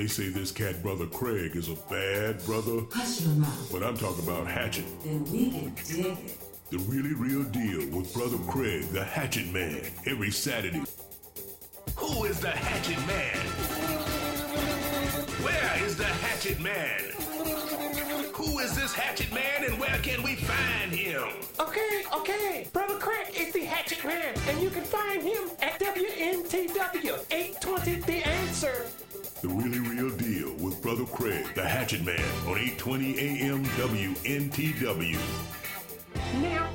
They say this cat brother Craig is a bad brother. Hush your mouth. But I'm talking about Hatchet. Then we can dig it. The really real deal with brother Craig, the Hatchet Man, every Saturday. Who is the Hatchet Man? Where is the Hatchet Man? Who is this Hatchet Man and where can we find him? Okay, okay. Brother Craig is the Hatchet Man, and you can find him at WNTW 820 The Answer. The really real deal with Brother Craig, the Hatchet Man, on 820 AM WNTW. Now,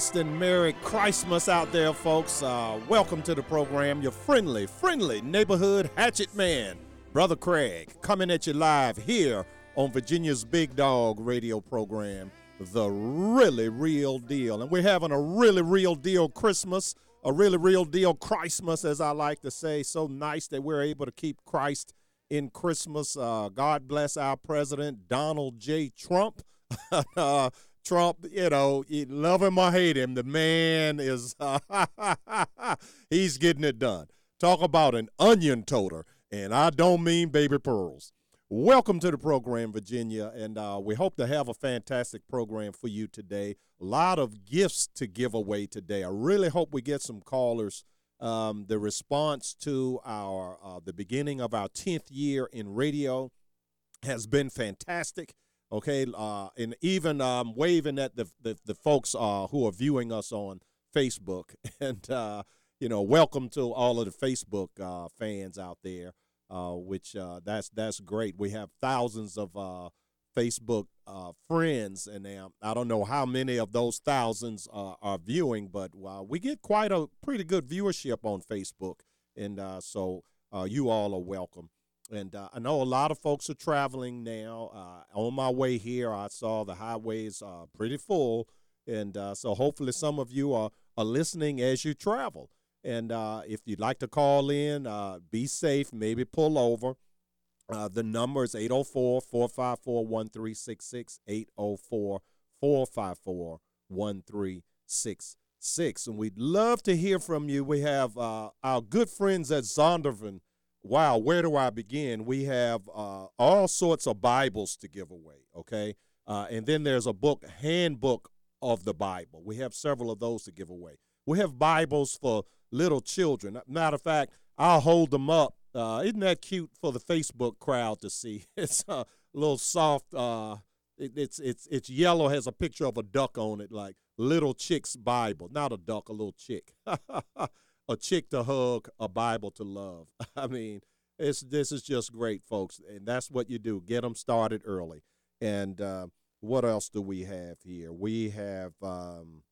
blessed and Merry Christmas out there, folks. Uh, welcome to the program. Your friendly, friendly neighborhood hatchet man, Brother Craig, coming at you live here on Virginia's Big Dog radio program, The Really Real Deal. And we're having a really real deal Christmas, a really real deal Christmas, as I like to say. So nice that we're able to keep Christ in Christmas. Uh, God bless our president, Donald J. Trump. uh, Trump, you know, love him or hate him, the man is, he's getting it done. Talk about an onion toter, and I don't mean baby pearls. Welcome to the program, Virginia, and uh, we hope to have a fantastic program for you today. A lot of gifts to give away today. I really hope we get some callers. Um, the response to our uh, the beginning of our 10th year in radio has been fantastic. Okay, uh, and even um, waving at the the, the folks uh, who are viewing us on Facebook, and uh, you know, welcome to all of the Facebook uh, fans out there. Uh, which uh, that's that's great. We have thousands of uh, Facebook uh, friends, and I don't know how many of those thousands uh, are viewing, but uh, we get quite a pretty good viewership on Facebook, and so you all are welcome. And uh, I know a lot of folks are traveling now. Uh, on my way here, I saw the highways uh, pretty full, and uh, so hopefully some of you are are listening as you travel. And uh, if you'd like to call in, uh, be safe, maybe pull over. Uh, the number is 804 454 1366. 804 454 1366. And we'd love to hear from you. We have our good friends at Zondervan. Wow, where do I begin? We have uh, all sorts of Bibles to give away, okay? Uh, and then there's a book, Handbook of the Bible. We have several of those to give away. We have Bibles for little children. Matter of fact, I'll hold them up. Uh, isn't that cute for the Facebook crowd to see? It's a little soft. Uh, it, it's it's it's yellow. Has a picture of a duck on it, like little chick's Bible. Not a duck, a little chick. a chick to hug, a Bible to love. I mean, it's this is just great, folks, and that's what you do. Get them started early. And uh, what else do we have here? We have um,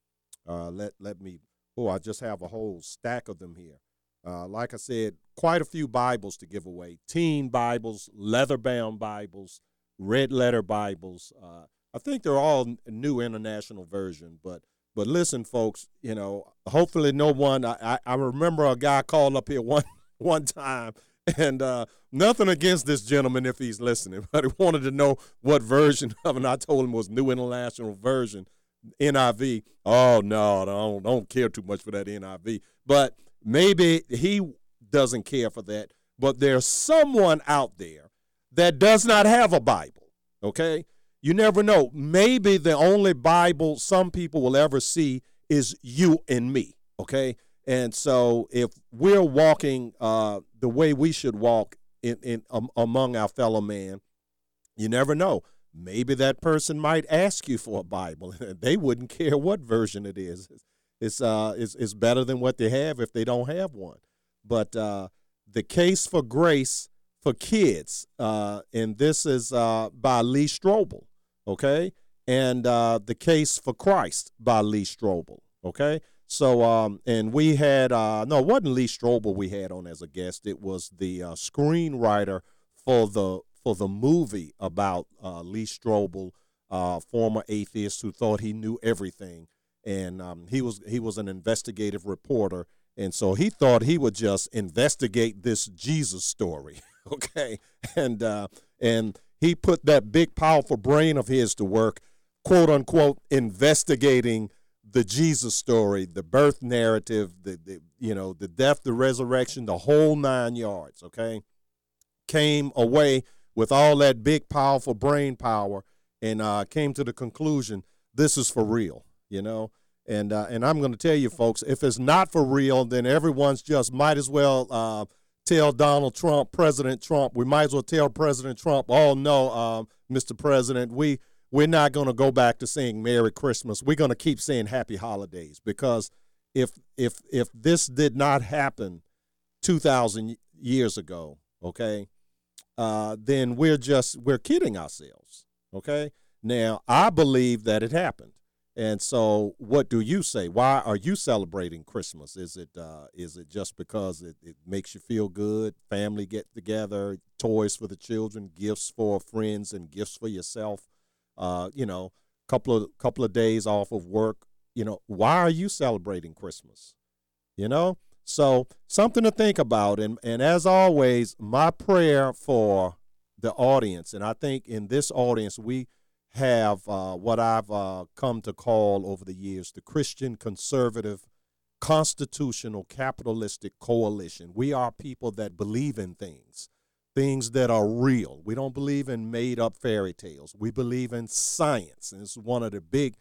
uh, let let me Oh, I just have a whole stack of them here. Uh, like I said, quite a few Bibles to give away teen Bibles, leather bound Bibles, red letter Bibles. Uh, I think they're all new international version, but but listen, folks, you know, hopefully no one. I, I, I remember a guy called up here one one time, and uh, nothing against this gentleman if he's listening, but he wanted to know what version of it. I told him was New International Version. NIV. Oh no, I don't don't care too much for that NIV. But maybe he doesn't care for that. But there's someone out there that does not have a Bible. Okay? You never know. Maybe the only Bible some people will ever see is you and me. Okay? And so, if we're walking uh, the way we should walk in, in um, among our fellow man, you never know. Maybe that person might ask you for a Bible. they wouldn't care what version it is. It's uh, it's, it's better than what they have if they don't have one. But uh, the case for grace for kids, uh, and this is uh, by Lee Strobel, okay, and uh, the case for Christ by Lee Strobel, okay. So, um, and we had uh, no, it wasn't Lee Strobel we had on as a guest. It was the uh, screenwriter for the for the movie about uh, Lee Strobel, uh, former atheist who thought he knew everything, and um, he was he was an investigative reporter, and so he thought he would just investigate this Jesus story, okay, and uh, and he put that big powerful brain of his to work, quote unquote, investigating the Jesus story, the birth narrative, the, the you know the death, the resurrection, the whole nine yards. Okay, came away with all that big, powerful brain power, and uh, came to the conclusion this is for real. You know, and uh, and I'm going to tell you, folks, if it's not for real, then everyone's just might as well uh, tell Donald Trump, President Trump. We might as well tell President Trump, oh no, um, Mr. President, we we're not going to go back to saying Merry Christmas. We're going to keep saying Happy Holidays because if if if this did not happen 2,000 years ago, okay, uh, then we're just we're kidding ourselves. Okay. Now I believe that it happened, and so what do you say? Why are you celebrating Christmas? Is it uh, is it just because it, it makes you feel good? Family get together, toys for the children, gifts for friends, and gifts for yourself uh, you know, couple of couple of days off of work. You know, why are you celebrating Christmas? You know, so something to think about. And and as always, my prayer for the audience, and I think in this audience we have uh, what I've uh, come to call over the years the Christian conservative constitutional capitalistic coalition. We are people that believe in things things that are real. We don't believe in made up fairy tales. We believe in science. And it's one of the big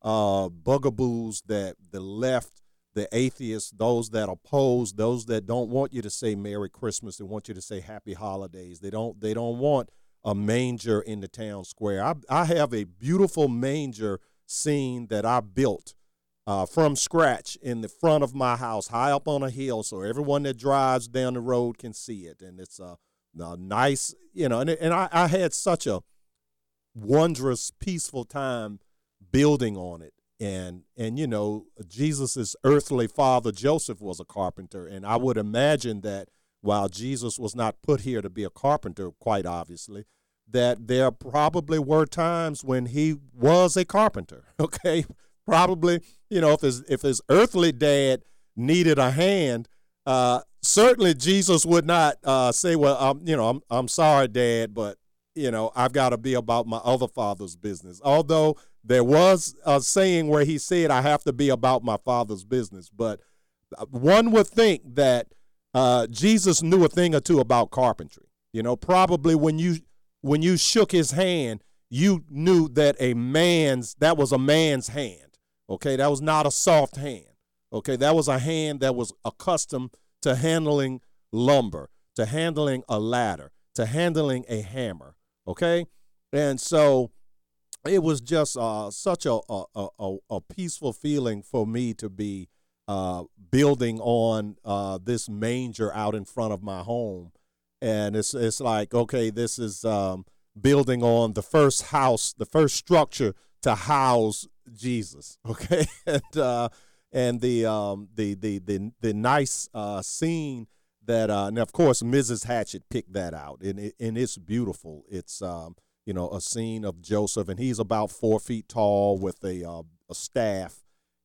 uh, bugaboos that the left, the atheists, those that oppose, those that don't want you to say Merry Christmas, they want you to say Happy Holidays. They don't they don't want a manger in the town square. I, I have a beautiful manger scene that I built uh, from scratch in the front of my house, high up on a hill, so everyone that drives down the road can see it. And it's a a nice, you know, and, and I, I had such a wondrous, peaceful time building on it. And, and you know, Jesus's earthly father, Joseph, was a carpenter. And I would imagine that while Jesus was not put here to be a carpenter, quite obviously, that there probably were times when he was a carpenter. Okay, probably you know if his if his earthly dad needed a hand, uh, certainly Jesus would not uh, say, "Well, I'm, you know, I'm, I'm sorry, Dad, but you know, I've got to be about my other father's business." Although there was a saying where he said, "I have to be about my father's business," but uh, one would think that uh, Jesus knew a thing or two about carpentry. You know, probably when you when you shook his hand, you knew that a man's that was a man's hand. Okay, that was not a soft hand. Okay, that was a hand that was accustomed to handling lumber, to handling a ladder, to handling a hammer. Okay, and so it was just uh, such a, a, a, a, peaceful feeling for me to be uh, building on uh, this manger out in front of my home. And it's, it's like, okay, this is um, building on the first house, the first structure to house Jesus. Okay. and, uh, and the um, the, the the the nice uh, scene that uh, and of course Mrs. Hatchett picked that out and it, and it's beautiful. It's um, you know a scene of Joseph and he's about four feet tall with a uh, a staff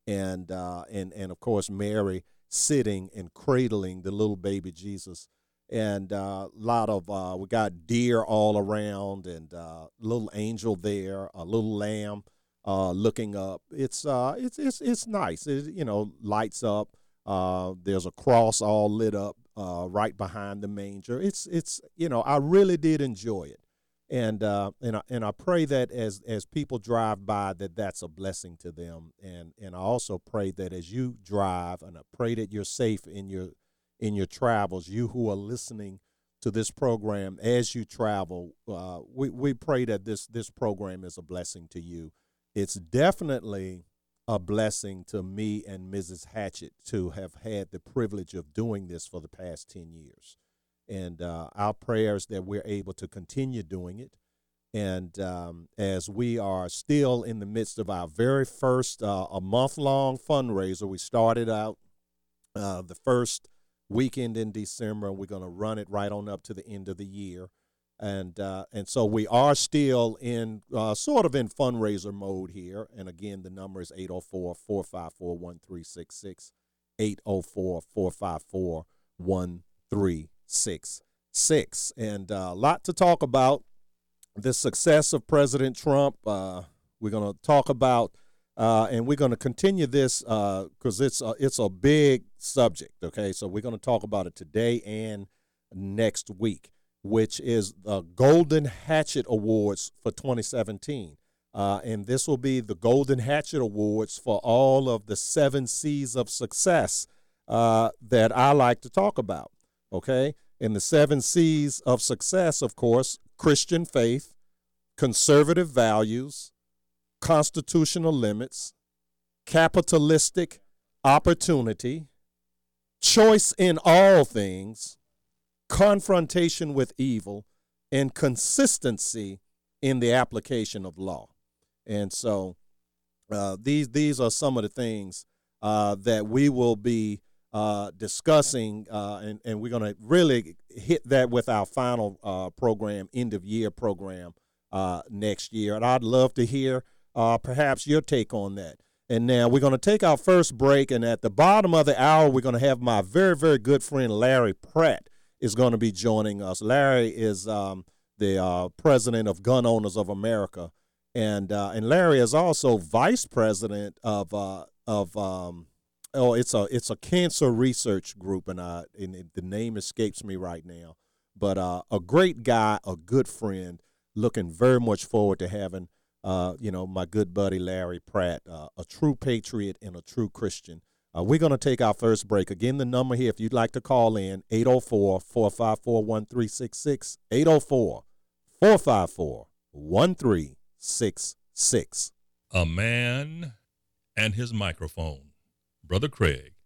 and uh, and and of course Mary sitting and cradling the little baby Jesus and a uh, lot of uh, we got deer all around and uh, little angel there, a little lamb uh, looking up. It's uh, it's it's it's nice. It you know lights up. There's a cross all lit up right behind the manger. It's it's you know I really did enjoy it, and uh, and I, and I pray that as as people drive by that that's a blessing to them and and I also pray that as you drive and I pray that you're safe in your in your travels you who are listening to this program as you travel uh, we we pray that this this program is a blessing to you it's definitely a blessing to me and Mrs. Hatchett to have had the privilege of doing this for the past 10 years and uh, our prayers that we're able to continue doing it. And um, as we are still in the midst of our very first uh, a month long fundraiser, we started out uh, the first weekend in December, we're going to run it right on up to the end of the year. And uh, and so we are still in uh, sort of in fundraiser mode here. And again, the number is 804 454 1366. 804 454 1366 six six, and uh, a lot to talk about. The success of President Trump. Uh, we're going to talk about, uh, and we're going to continue this because uh, it's a, it's a big subject. Okay, so we're going to talk about it today and next week, which is the Golden Hatchet Awards for 2017. Uh, and this will be the Golden Hatchet Awards for all of the seven C's of success uh, that I like to talk about. Okay. In the seven C's of success, of course, Christian faith, conservative values, constitutional limits, capitalistic opportunity, choice in all things, confrontation with evil, and consistency in the application of law. And so uh, these these are some of the things uh, that we will be uh, discussing, uh, and, and we're going to really hit that with our final uh, program, end of year program uh, next year. And I'd love to hear uh, perhaps your take on that. And now we're going to take our first break, and at the bottom of the hour, we're going to have my very, very good friend Larry Pratt is going to be joining us. Larry is um, the uh, president of Gun Owners of America, and and Larry is also vice president of of um, oh, it's a it's a cancer research group, and I and it, the name escapes me right now. But uh, a great guy, a good friend. Looking very much forward to having, uh, you know, my good buddy Larry Pratt, uh, a true patriot and a true Christian. Uh, we're going to take our first break. Again, the number here, if you'd like to call in, 804 454 1366. 804 454 1366. A man and his microphone. Brother Craig.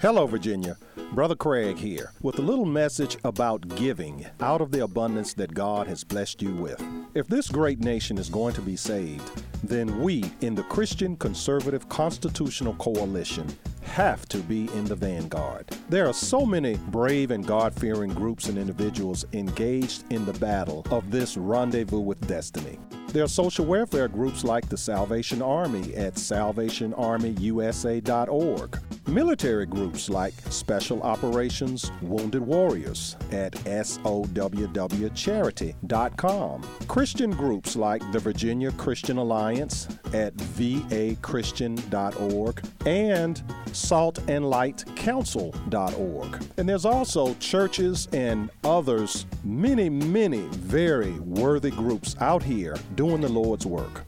Hello, Virginia. Brother Craig here with a little message about giving out of the abundance that God has blessed you with. If this great nation is going to be saved, then we in the Christian Conservative Constitutional Coalition have to be in the vanguard. There are so many brave and God fearing groups and individuals engaged in the battle of this rendezvous with destiny. There are social welfare groups like the Salvation Army at salvationarmyusa.org, military groups like Special Operations Wounded Warriors at sowwcharity.com, Christian groups like the Virginia Christian Alliance at vachristian.org, and saltandlightcouncil.org. And there's also churches and others, many, many very worthy groups out here doing the Lord's work.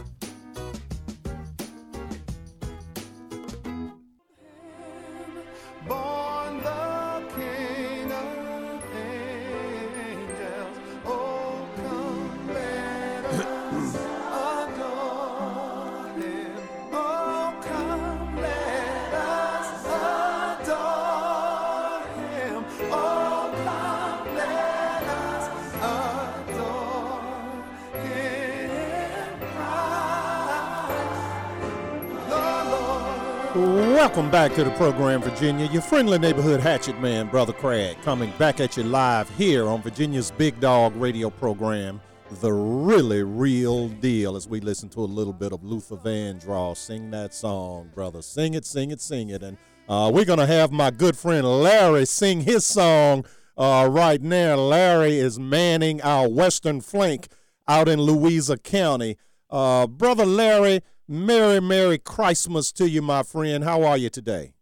Welcome back to the program, Virginia. Your friendly neighborhood hatchet man, Brother Craig, coming back at you live here on Virginia's Big Dog radio program, The Really Real Deal, as we listen to a little bit of Luther Vandross sing that song, brother. Sing it, sing it, sing it. And uh, we're going to have my good friend Larry sing his song uh, right now. Larry is manning our western flank out in Louisa County. Uh, brother Larry, Merry, Merry Christmas to you, my friend. How are you today?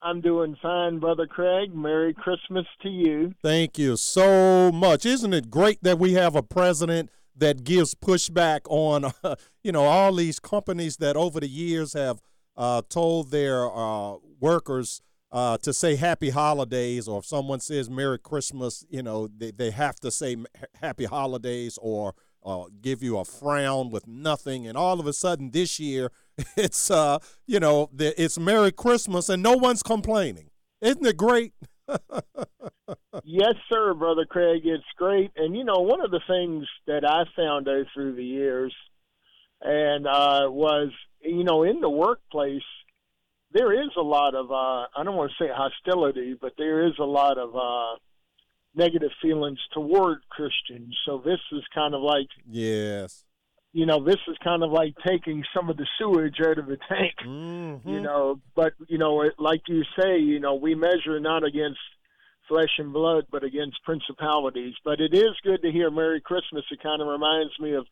I'm doing fine, Brother Craig. Merry Christmas to you. Thank you so much. Isn't it great that we have a president that gives pushback on, uh, you know, all these companies that over the years have uh, told their uh, workers uh, to say happy holidays, or if someone says Merry Christmas, you know, they, they have to say happy holidays or uh, give you a frown with nothing, and all of a sudden this year it's uh you know the, it's Merry Christmas and no one's complaining. Isn't it great? yes, sir, brother Craig. It's great, and you know one of the things that I found out through the years, and uh, was you know in the workplace there is a lot of uh, I don't want to say hostility, but there is a lot of uh, negative feelings toward Christians. So this is kind of like yes, you know, this is kind of like taking some of the sewage out of the tank. Mm-hmm. You know, but you know, it, like you say, you know, we measure not against flesh and blood, but against principalities. But it is good to hear Merry Christmas. It kind of reminds me of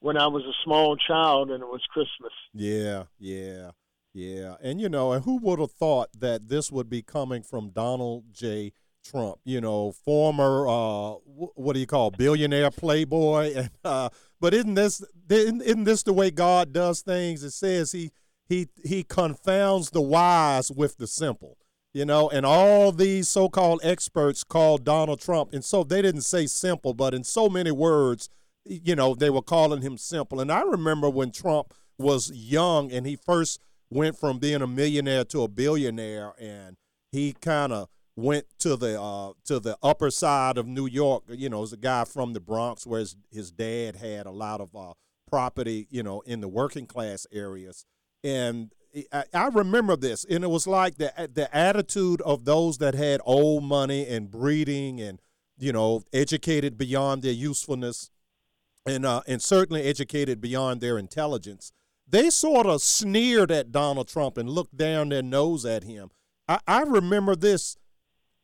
when I was a small child and it was Christmas. Yeah, yeah, yeah. And you know, and who would have thought that this would be coming from Donald J. Trump, you know, former uh, what do you call billionaire playboy, and uh, but isn't this isn't this the way God does things? It says he he he confounds the wise with the simple, you know, and all these so-called experts called Donald Trump, and so they didn't say simple, but in so many words, you know, they were calling him simple. And I remember when Trump was young and he first went from being a millionaire to a billionaire, and he kind of went to the uh, to the upper side of New York. You know, as a guy from the Bronx, where his, his dad had a lot of uh, property. You know, in the working class areas, and I, I, remember this, and it was like the the attitude of those that had old money and breeding, and you know, educated beyond their usefulness, and uh, and certainly educated beyond their intelligence. They sort of sneered at Donald Trump and looked down their nose at him. I, I remember this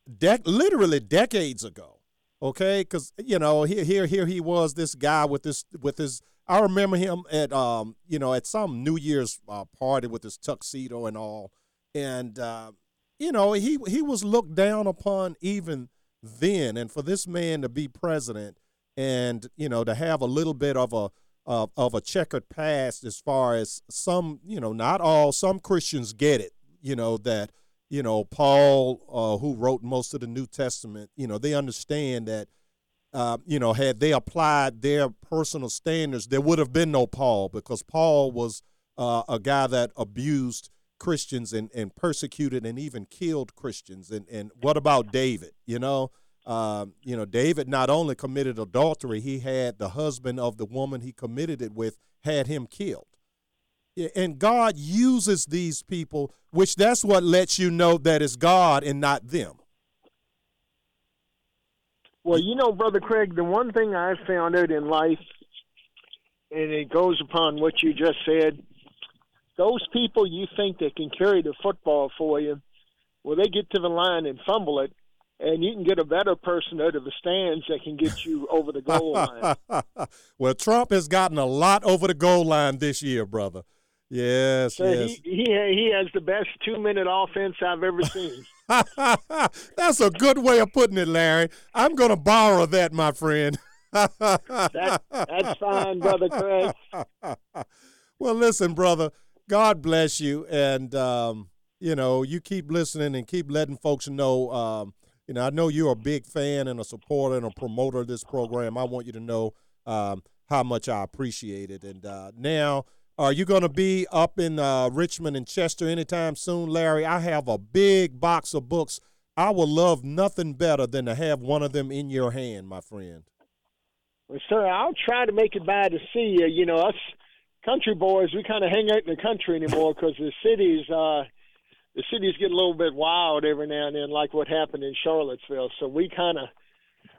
dec- literally decades ago. Okay, because you know here here here he was this guy with this with his. I remember him at um you know at some New Year's uh, party with his tuxedo and all, and uh, you know he he was looked down upon even then, and for this man to be president and you know to have a little bit of a uh, of a checkered past as far as some you know not all some Christians get it you know that you know, Paul, uh, who wrote most of the New Testament, you know, they understand that, uh, you know, had they applied their personal standards, there would have been no Paul because Paul was uh, a guy that abused Christians and, and persecuted and even killed Christians. And, and what about David? You know, um, you know, David not only committed adultery, he had the husband of the woman he committed it with had him killed and God uses these people, which that's what lets you know that it's God and not them. Well, you know, Brother Craig, the one thing I found out in life, and it goes upon what you just said, those people you think that can carry the football for you, well, they get to the line and fumble it, and you can get a better person out of the stands that can get you over the goal line. well, Trump has gotten a lot over the goal line this year, brother. Yes, so yes. He, he he has the best two minute offense I've ever seen. That's a good way of putting it, Larry. I'm going to borrow that, my friend. that, that's fine, brother Craig. well, listen, brother. God bless you, and um, you know you keep listening and keep letting folks know. Um, you know, I know you're a big fan and a supporter and a promoter of this program. I want you to know um, how much I appreciate it. And uh, now are you going to be up in uh, Richmond and Chester anytime soon, Larry? I have a big box of books. I would love nothing better than to have one of them in your hand, my friend. Well, sir, I'll try to make it by to see you. You know, us country boys, we kind of hang out in the country anymore because the cities, uh, the cities get a little bit wild every now and then, like what happened in Charlottesville. So we kind of,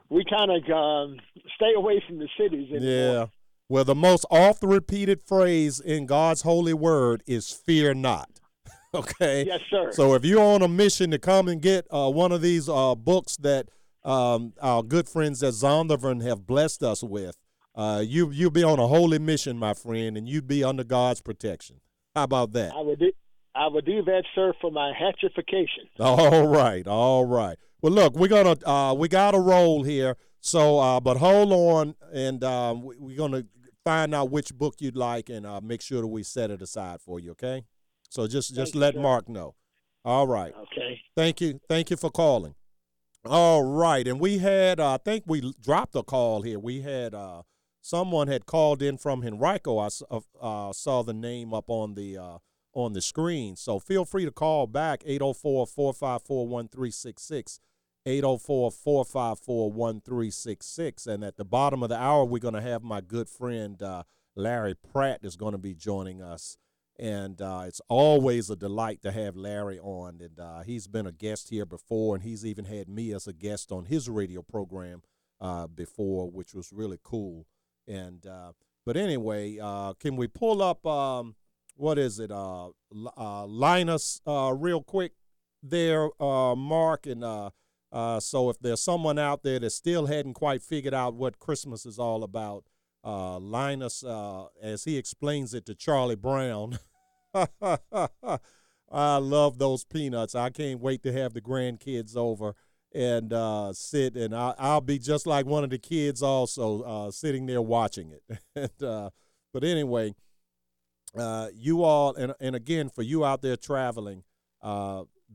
we kind of um, stay away from the cities anymore. Yeah. Well, the most oft repeated phrase in God's holy word is fear not. okay. Yes, sir. So if you're on a mission to come and get uh, one of these uh, books that um, our good friends at Zondervan have blessed us with, uh, you you'll be on a holy mission, my friend, and you'd be under God's protection. How about that? I would do, I would do that, sir, for my hatchification. All right, all right. Well, look, we're gonna uh, we got a roll here. So, uh, but hold on, and um, we, we're gonna find out which book you'd like, and uh, make sure that we set it aside for you. Okay. So just just Thank let sir. Mark know. All right. Okay. Thank you. Thank you for calling. All right, and we had uh, I think we dropped a call here. We had uh, someone had called in from Henrico. I uh, uh, saw the name up on the uh, on the screen. So feel free to call back 804-454-1366. 804-454-1366 and at the bottom of the hour we're going to have my good friend uh, Larry Pratt is going to be joining us and uh, it's always a delight to have Larry on. And uh, he's been a guest here before, and he's even had me as a guest on his radio program uh, before, which was really cool. And uh, but anyway, uh, can we pull up um, what is it, Linus, real quick there, Mark, and uh, so if there's someone out there that still hadn't quite figured out what Christmas is all about. Uh, Linus, uh, as he explains it to Charlie Brown, I love those peanuts. I can't wait to have the grandkids over and uh, sit, and I, I'll be just like one of the kids also, uh, sitting there watching it. and, uh, but anyway, you all, and, and again, for you out there traveling,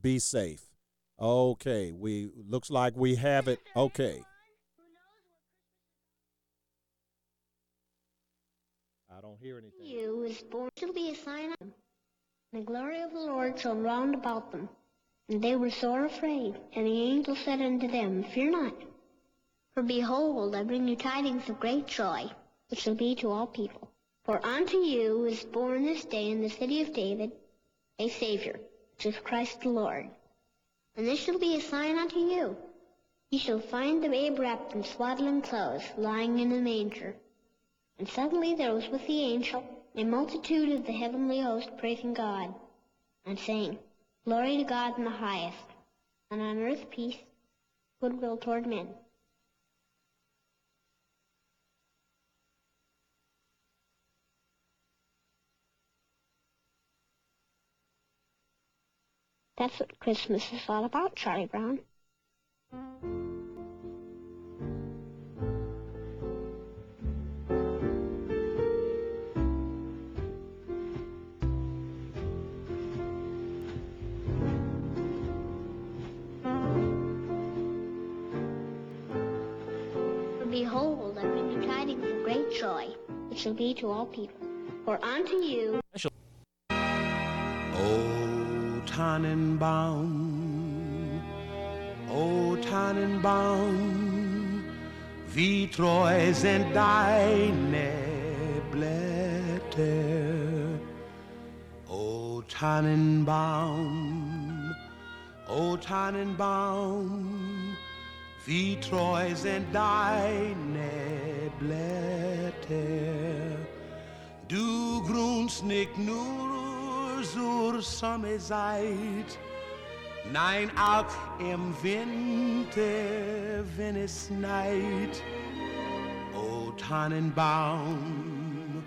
be safe. Okay, we looks like we have it. Okay. I don't hear anything. you is born to be a sign of them. The glory of the Lord shall round about them. And they were sore afraid. And the angel said unto them, Fear not. For behold, I bring you tidings of great joy, which shall be to all people. For unto you is born this day in the city of David a Savior, which is Christ the Lord. And this shall be a sign unto you. Ye shall find the babe wrapped in swaddling clothes, lying in a manger. And suddenly there was with the angel a multitude of the heavenly host praising God, and saying, Glory to God in the highest, and on earth peace, goodwill toward men. That's what Christmas is all about, Charlie Brown. For behold, I bring you tidings of great joy, which shall be to all people. For unto you O Tannenbaum, O Tannenbaum, wie treu sind deine Blätter. O Tannenbaum, O Tannenbaum, wie treu sind deine Blätter. Du grunst nicht nur zur Sommerzeit, nein auch im Winter, wenn es schneit. O Tannenbaum,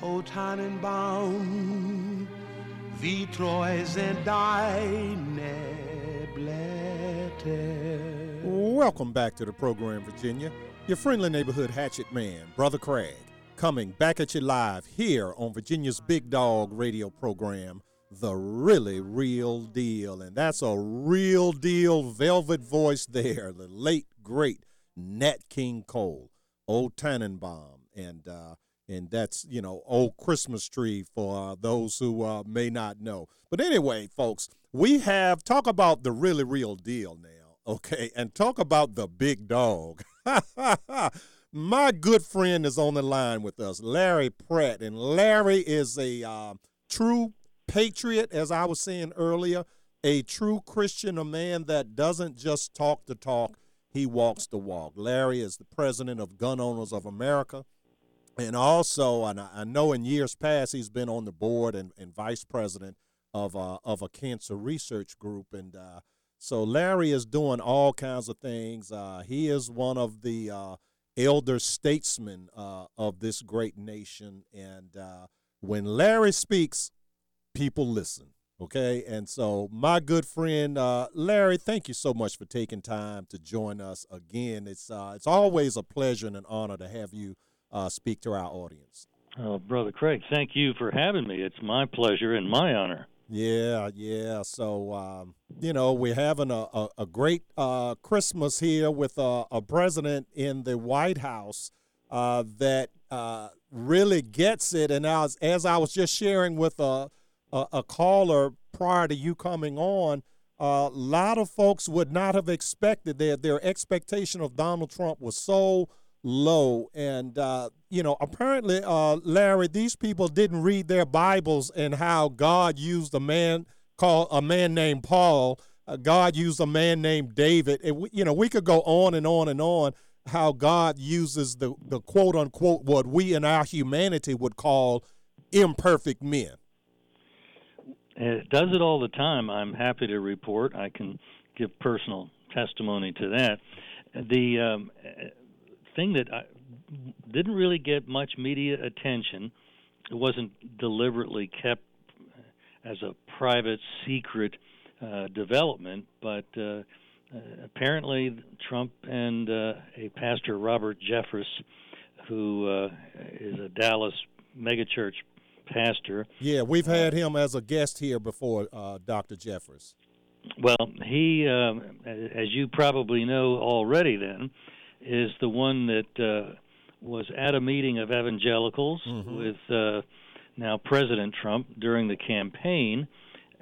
o Tannenbaum, wie treu sind deine Blätter. Welcome back to the program, Virginia. Your friendly neighborhood hatchet man, Brother Craig, coming back at you live here on Virginia's Big Dog radio program, The Really Real Deal. And that's a real deal velvet voice there, the late, great Nat King Cole, Old Tannenbaum. And, uh, and that's, you know, old Christmas tree for uh, those who uh, may not know. But anyway, folks, we have, talk about the really real deal now okay, and talk about the big dog. My good friend is on the line with us, Larry Pratt. And Larry is a uh, true patriot, as I was saying earlier, a true Christian, a man that doesn't just talk the talk, he walks the walk. Larry is the president of Gun Owners of America. And also, and I know in years past, he's been on the board and, and vice president of, uh, of a cancer research group. And uh, so Larry is doing all kinds of things. Uh, he is one of the uh, elder statesmen uh, of this great nation. And uh, when Larry speaks, people listen. Okay. And so, my good friend uh, Larry, thank you so much for taking time to join us again. It's, uh, it's always a pleasure and an honor to have you speak to our audience. Oh, Brother Craig, thank you for having me. It's my pleasure and my honor. Yeah, yeah. So, um, you know, we're having a, a, a great uh, Christmas here with a, a, president in the White House uh, that uh, really gets it. And as, as I was just sharing with a, a, a caller prior to you coming on, a lot of folks would not have expected that their expectation of Donald Trump was so low. And, uh, you know, apparently, uh, Larry, these people didn't read their Bibles and how God used a man called a man named Paul. Uh, God used a man named David. And, you know, we could go on and on and on how God uses the, the quote unquote what we in our humanity would call imperfect men. It does it all the time. I'm happy to report. I can give personal testimony to that. The um, thing that I didn't really get much media attention. It wasn't deliberately kept as a private, secret uh, development, but uh, uh, apparently Trump and uh, a pastor, Robert Jeffress, who uh, is a Dallas megachurch pastor. Yeah, we've uh, had him as a guest here before, Dr. Jeffress. Well, he, um, as you probably know already, then is the one that uh, was at a meeting of evangelicals mm-hmm. with uh, now President Trump during the campaign.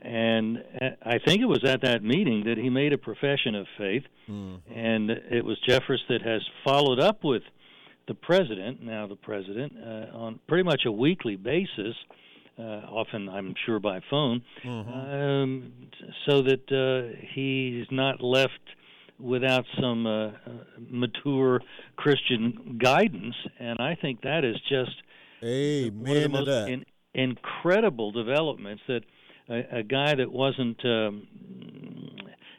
And I think it was at that meeting that he made a profession of faith. Mm-hmm. And it was Jeffress that has followed up with the president, now the president, uh, on pretty much a weekly basis. Uh, often I'm sure by phone, mm-hmm. um, so that uh, he's not left without some uh, mature Christian guidance, and I think that is just Amen one of the most in, incredible developments that a, a guy that wasn't um,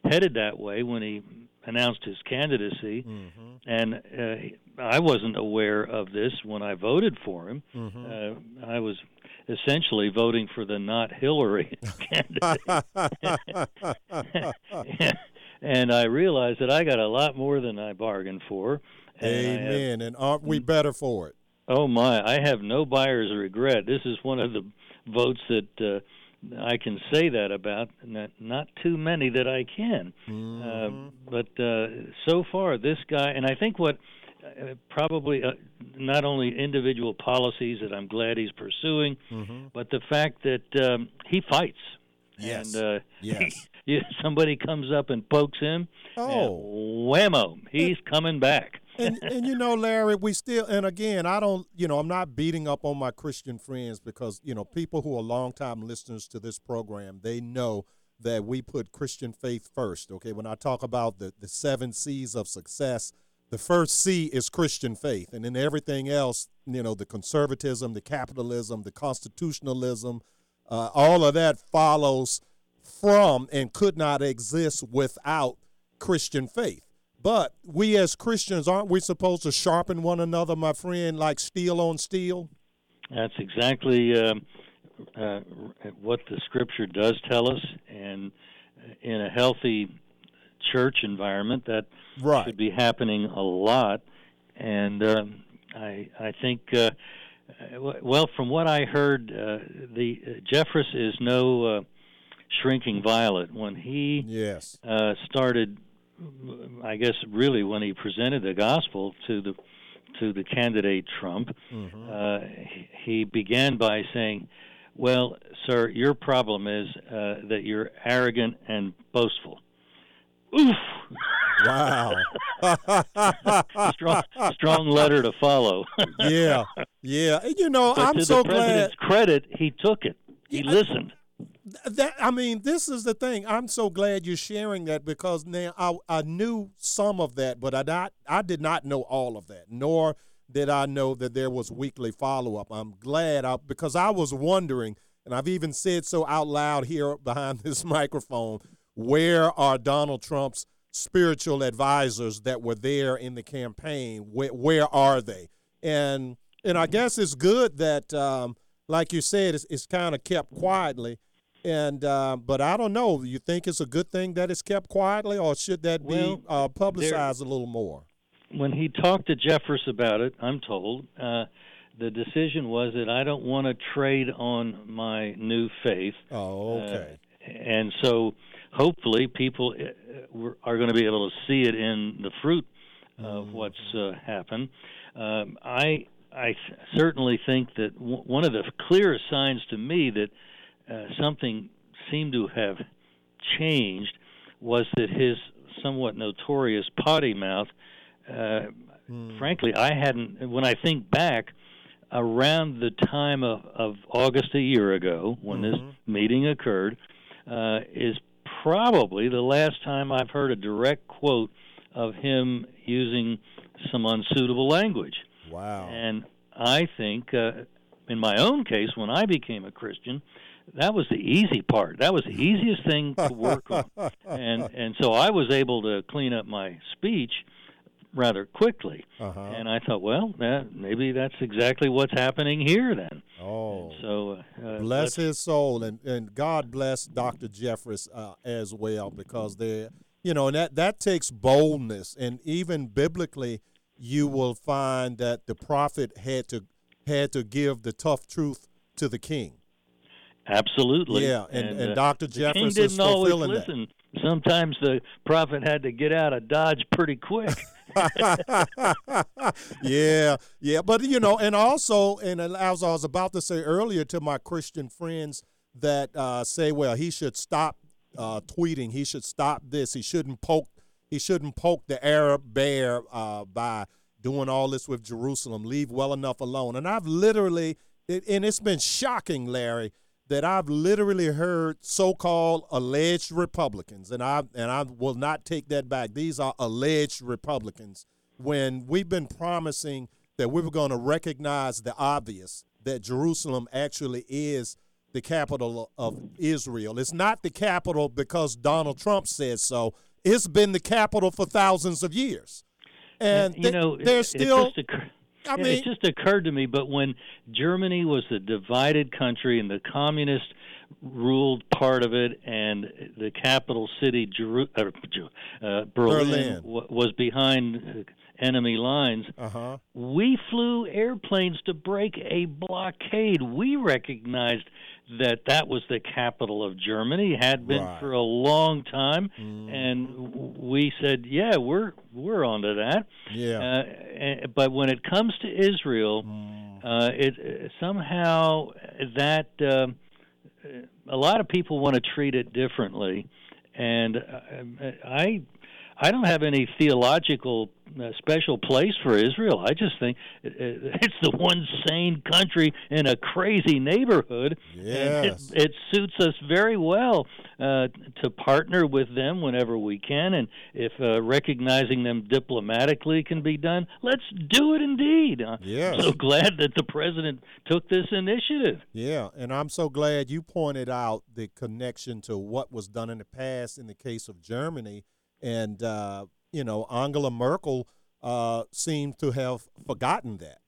headed that way when he announced his candidacy, mm-hmm. and uh, I wasn't aware of this when I voted for him. Mm-hmm. Uh, I was essentially voting for the not Hillary candidate. and I realized that I got a lot more than I bargained for. And Amen. Have, and aren't we better for it? Oh my! I have no buyer's regret. This is one of the votes that uh, I can say that about. Not not too many that I can. Mm-hmm. Uh, but uh, so far, this guy, and I think what uh, probably uh, not only individual policies that I'm glad he's pursuing, mm-hmm. but the fact that um, he fights. Yes. And uh, yes. somebody comes up and pokes him, oh, whammo, he's coming back. and and you know, Larry, we still and again, I don't, you know, I'm not beating up on my Christian friends because you know people who are longtime listeners to this program, they know that we put Christian faith first. Okay, when I talk about the the seven C's of success, the first C is Christian faith, and then everything else, you know, the conservatism, the capitalism, the constitutionalism, uh, all of that follows from and could not exist without Christian faith. But we as Christians, aren't we supposed to sharpen one another, my friend, like steel on steel? That's exactly um, uh, what the scripture does tell us. And in a healthy church environment, that right. should be happening a lot. And um, I, I think, uh, well, from what I heard, uh, the uh, Jeffress is no uh, shrinking violet. When he yes uh, started, I guess really when he presented the gospel to the to the candidate Trump, mm-hmm. uh, he began by saying, "Well, sir, your problem is uh, that you're arrogant and boastful." Oof. Wow. strong, strong letter to follow. yeah, yeah. You know, But I'm to so the glad. president's credit, he took it. He Yeah, I- listened. that I mean, this is the thing. I'm so glad you're sharing that because now I I knew some of that, but I not I did not know all of that, nor did I know that there was weekly follow up. I'm glad I, because I was wondering, and I've even said so out loud here behind this microphone, where are Donald Trump's spiritual advisors that were there in the campaign? Where where are they? And and I guess it's good that, um, like you said, it's, it's kind of kept quietly. And uh, but I don't know. You think it's a good thing that it's kept quietly, or should that Well, be uh, publicized a little more? When he talked to Jeffress about it, I'm told, uh, the decision was that I don't want to trade on my new faith. Oh, Uh, okay. and so hopefully people uh, are going to be able to see it in the fruit of Mm-hmm. what's uh, happened. Um, I I certainly think that w- one of the clearest signs to me that uh, something seemed to have changed was that his somewhat notorious potty mouth. Uh, Frankly, I hadn't. When I think back, around the time of, of August a year ago, when this meeting occurred, uh, is probably the last time I've heard a direct quote of him using some unsuitable language. Wow. And I think, uh, in my own case, when I became a Christian, that was the easy part. That was the easiest thing to work on, and and so I was able to clean up my speech rather quickly. Uh-huh. And I thought, well, that, maybe that's exactly what's happening here then. Oh. So uh, bless his soul and, and God bless Dr. Jeffress uh, as well because they you know and that that takes boldness and even biblically you will find that the prophet had to had to give the tough truth to the king. Absolutely. Yeah, and- and uh, Dr. the didn't always fulfilling that. listen. Sometimes the prophet had to get out of Dodge pretty quick. yeah, yeah, but you know, and also, and as I was about to say earlier to my Christian friends that uh, say, well, he should stop uh, tweeting, he should stop this, he shouldn't poke, he shouldn't poke the Arab bear uh, by doing all this with Jerusalem. Leave well enough alone. And I've literally, it, and it's been shocking, Larry, that I've literally heard so-called alleged Republicans, and I and I will not take that back. These are alleged Republicans. When we've been promising that we were going to recognize the obvious, that Jerusalem actually is the capital of Israel. It's not the capital because Donald Trump says so. It's been the capital for thousands of years, and you they- know, it- they're it still. occur- I mean- it just occurred to me. But when Germany was the divided country and the communist ruled part of it, and the capital city, Jeru- uh, uh, Berlin, Berlin. w- was behind uh, enemy lines, uh-huh. we flew airplanes to break a blockade. We recognized that that was the capital of Germany, had been Right. for a long time, and we said, "Yeah, we're we're onto that." Yeah. Uh, eh, but when it comes to Israel, uh, it uh, somehow that um uh, a lot of people want to treat it differently, and uh, I I don't have any theological uh, special place for Israel. I just think it, it, it's the one sane country in a crazy neighborhood. and Yes. it, it suits us very well uh, to partner with them whenever we can, and if uh, recognizing them diplomatically can be done, let's do it indeed. Yes. I'm so glad that the president took this initiative. Yeah, and I'm so glad you pointed out the connection to what was done in the past in the case of Germany. And, uh, you know, Angela Merkel uh, seemed to have forgotten that.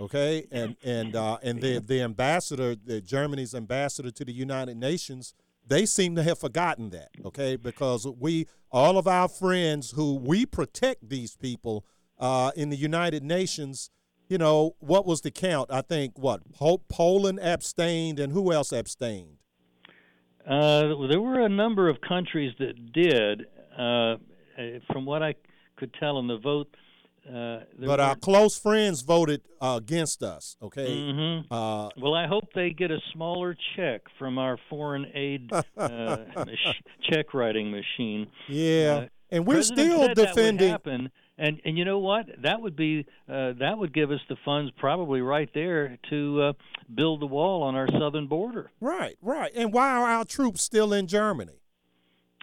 Okay, and and uh, and the the ambassador, the Germany's ambassador to the United Nations, they seem to have forgotten that. Okay, because we all of our friends who we protect these people uh, in the United Nations, you know, what was the count? I think what Po- Poland abstained, and who else abstained? Uh, there were a number of countries that did. Uh, from what I could tell in the vote, uh, But our close friends voted uh, against us. Okay. Mhm. Uh, Well, I hope they get a smaller check from our foreign aid uh, mach- check writing machine. yeah. Uh, and we're President still said That would defending. happen, and and you know what? That would be uh, that would give us the funds probably right there to uh, build the wall on our southern border. Right, right. And why are our troops still in Germany?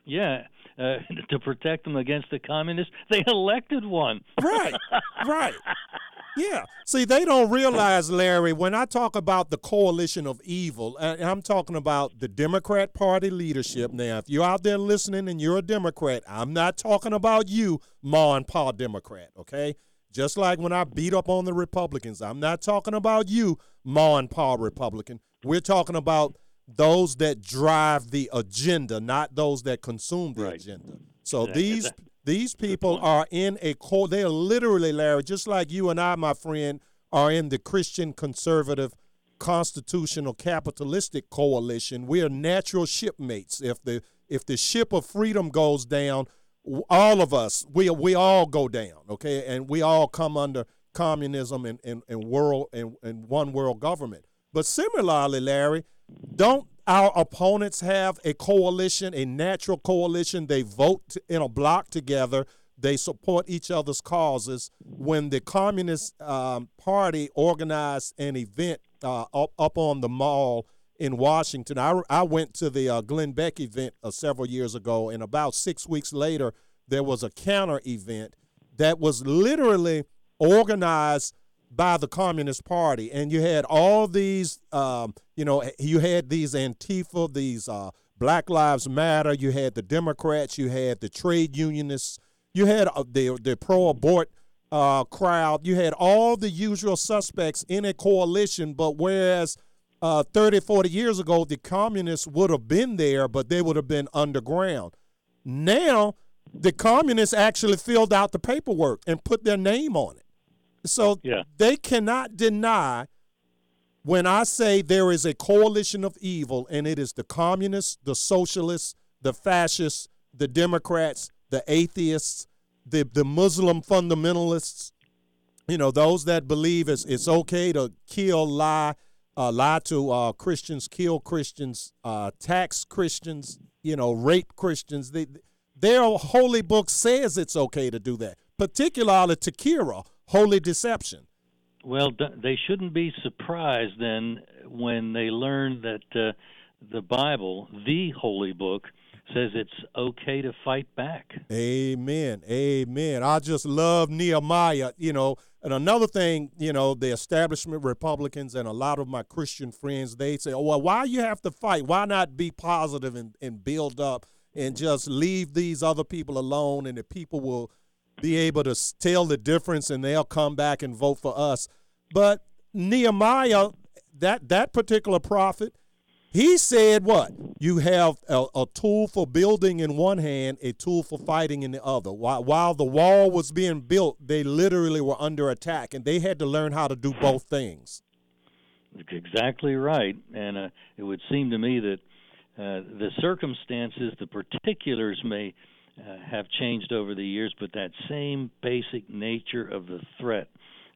Yeah, uh, to protect them against the communists. They elected one. Right, right. Yeah. See, they don't realize, Larry, when I talk about the coalition of evil, and I'm talking about the Democrat Party leadership. Now, if you're out there listening and you're a Democrat, I'm not talking about you, Ma and Pa Democrat, okay? Just like when I beat up on the Republicans, I'm not talking about you, Ma and Pa Republican. We're talking about those that drive the agenda, not those that consume the Right. agenda. So these these people are in a co they are literally, Larry, just like you and I, my friend, are in the Christian conservative constitutional capitalistic coalition. We are natural shipmates. If the if the ship of freedom goes down, all of us, we we all go down, okay? And we all come under communism and, and, and world and, and one world government. But similarly, Larry, don't our opponents have a coalition, a natural coalition? They vote in a block together. They support each other's causes. When the Communist um, Party organized an event uh, up, up on the mall in Washington, I, I went to the uh, Glenn Beck event uh, several years ago, and about six weeks later, there was a counter event that was literally organized by the Communist Party, and you had all these, um, you know, you had these Antifa, these uh, Black Lives Matter, you had the Democrats, you had the trade unionists, you had uh, the the pro-abort uh, crowd, you had all the usual suspects in a coalition, but whereas uh, 30, 40 years ago, the communists would have been there, but they would have been underground. Now, the communists actually filled out the paperwork and put their name on it. So Yeah. they cannot deny when I say there is a coalition of evil, and it is the communists, the socialists, the fascists, the Democrats, the atheists, the, the Muslim fundamentalists, you know, those that believe it's, it's okay to kill, lie, uh, lie to uh, Christians, kill Christians, uh, tax Christians, you know, rape Christians. They, their holy book says it's okay to do that, particularly taqiyya, holy deception. Well, they shouldn't be surprised then when they learn that uh, the Bible, the holy book, says it's okay to fight back. Amen. Amen. I just love Nehemiah, you know. And another thing, you know, the establishment Republicans and a lot of my Christian friends, they say, oh, well, why you have to fight? Why not be positive and, and build up and just leave these other people alone and the people will be able to tell the difference and they'll come back and vote for us. But Nehemiah, that, that particular prophet, he said what? You have a, a tool for building in one hand, a tool for fighting in the other. While, while the wall was being built, they literally were under attack, and they had to learn how to do both things. Exactly right. And uh, it would seem to me that uh, the circumstances, the particulars may uh, have changed over the years, but that same basic nature of the threat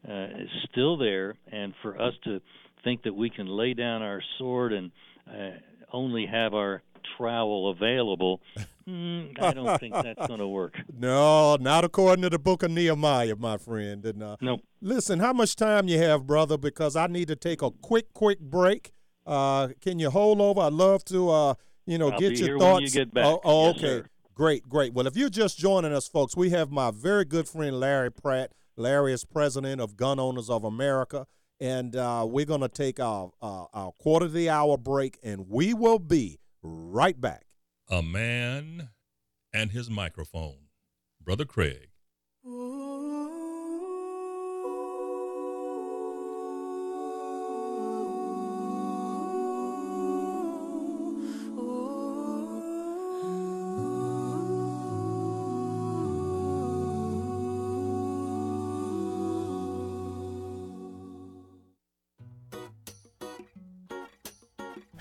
uh, is still there. And for us to think that we can lay down our sword and uh, only have our trowel available, mm, I don't think that's going to work. No, not according to the book of Nehemiah, my friend. And uh, Nope. listen, how much time you have, brother? Because I need to take a quick, quick break. Uh, can you hold over? I'd love to, uh, you know, I'll get be your here thoughts. when you get back. Oh, oh, Yes, okay. sir. Great, great. Well, if you're just joining us, folks, we have my very good friend Larry Pratt. Larry is president of Gun Owners of America, and uh, we're going to take our, uh, our quarter of the hour break, and we will be right back. A man and his microphone. Brother Craig.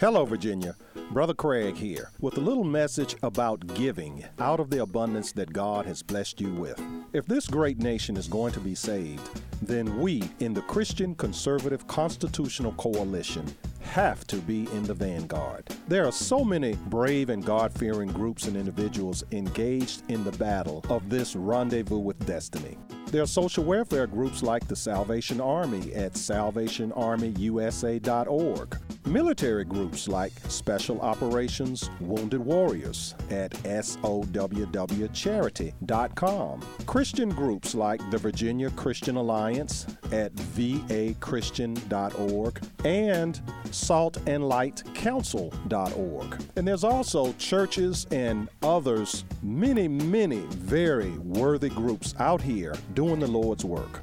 Hello, Virginia. Brother Craig here with a little message about giving out of the abundance that God has blessed you with. If this great nation is going to be saved, then we in the Christian Conservative Constitutional Coalition have to be in the vanguard. There are so many brave and God fearing groups and individuals engaged in the battle of this rendezvous with destiny. There are social welfare groups like the Salvation Army at salvationarmyusa.org, military groups like Special Operations Wounded Warriors at sowwcharity.com, Christian groups like the Virginia Christian Alliance at vachristian.org, and Salt and Light saltandlightcouncil.org. And there's also churches and others, many, many very worthy groups out here doing the Lord's work.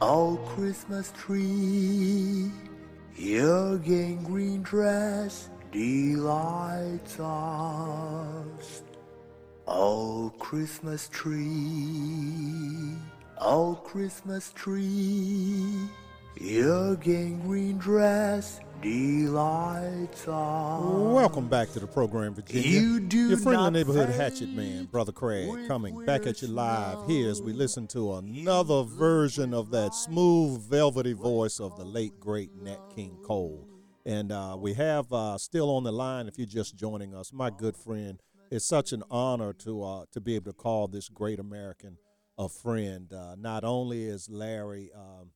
oh, Christmas tree, your gangrene dress delights us. Oh, Christmas tree, oh, Christmas tree, your gangrene dress delights. Welcome back to the program, Virginia. You do Your friendly neighborhood hatchet man, Brother Craig, coming back at you live here as we listen to another version of that smooth, velvety voice of the late, great Nat King Cole. And uh, we have uh, still on the line, if you're just joining us, my good friend. It's such an honor to uh, to be able to call this great American a friend. Uh, not only is Larry um,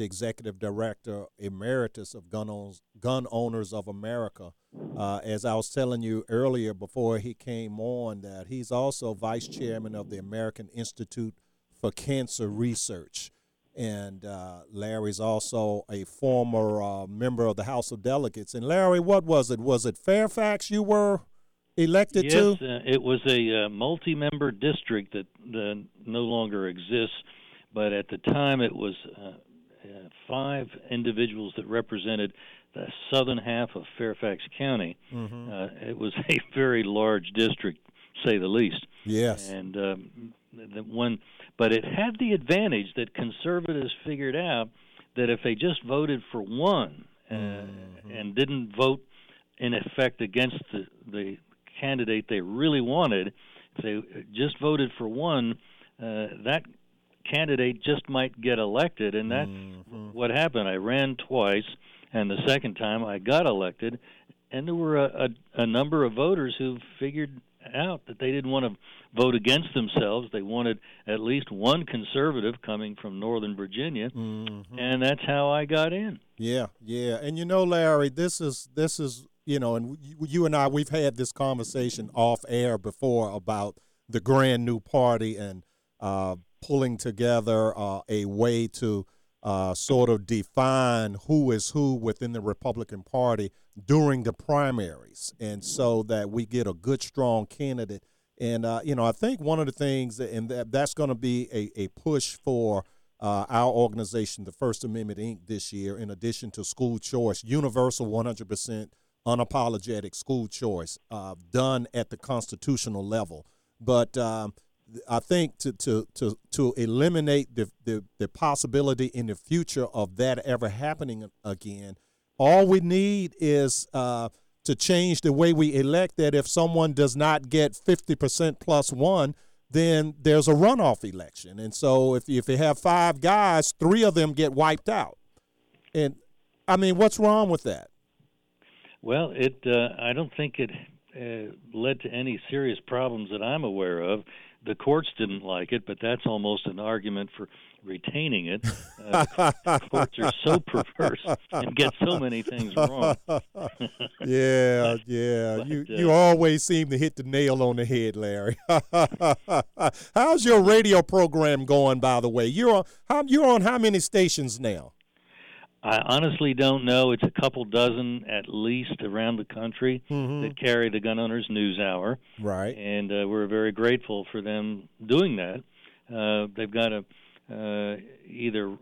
the executive director emeritus of Gun Owners, Gun Owners of America. Uh, as I was telling you earlier before he came on, that he's also vice chairman of the American Institute for Cancer Research. And uh, Larry's also a former uh, member of the House of Delegates. And Larry, what was it? Was it Fairfax you were elected yes, to? uh, it was a uh, multi-member district that uh, no longer exists, but at the time it was uh, uh, five individuals that represented the southern half of Fairfax County. Mm-hmm. Uh, it was a very large district, say the least. Yes. And um, the one, but it had the advantage that conservatives figured out that if they just voted for one uh, Mm-hmm. and didn't vote in effect against the the candidate they really wanted, if they just voted for one, uh, that candidate just might get elected, and that's Mm-hmm. what happened. I ran twice, and the second time I got elected, and there were a, a, a number of voters who figured out that they didn't want to vote against themselves. They wanted at least one conservative coming from Northern Virginia, Mm-hmm. and that's how I got in. Yeah, yeah, and you know, Larry, this is this is you know, and you, you and I we've had this conversation off air before about the grand new party and uh, pulling together uh, a way to uh, sort of define who is who within the Republican Party during the primaries, and so that we get a good, strong candidate. And uh, you know, I think one of the things, and that, that's going to be a, a push for uh, our organization, the First Amendment Inc., this year, in addition to school choice, universal 100% unapologetic school choice uh, done at the constitutional level. But um, I think to, to, to, to eliminate the, the, the possibility in the future of that ever happening again, all we need is uh, to change the way we elect that if someone does not get 50% plus one, then there's a runoff election. And so if, if you have five guys, three of them get wiped out. And I mean, what's wrong with that? Well, it uh, I don't think it uh, led to any serious problems that I'm aware of. The courts didn't like it, but that's almost an argument for retaining it. Uh, the courts are so perverse and get so many things wrong. yeah, yeah. But, you uh, you always seem to hit the nail on the head, Larry. How's your radio program going, by the way? You're on how you're on how many stations now? I honestly don't know. It's a couple dozen at least around the country Mhm. that carry the Gun Owners News Hour. Right. and uh, we're very grateful for them doing that. Uh, they've got to uh, either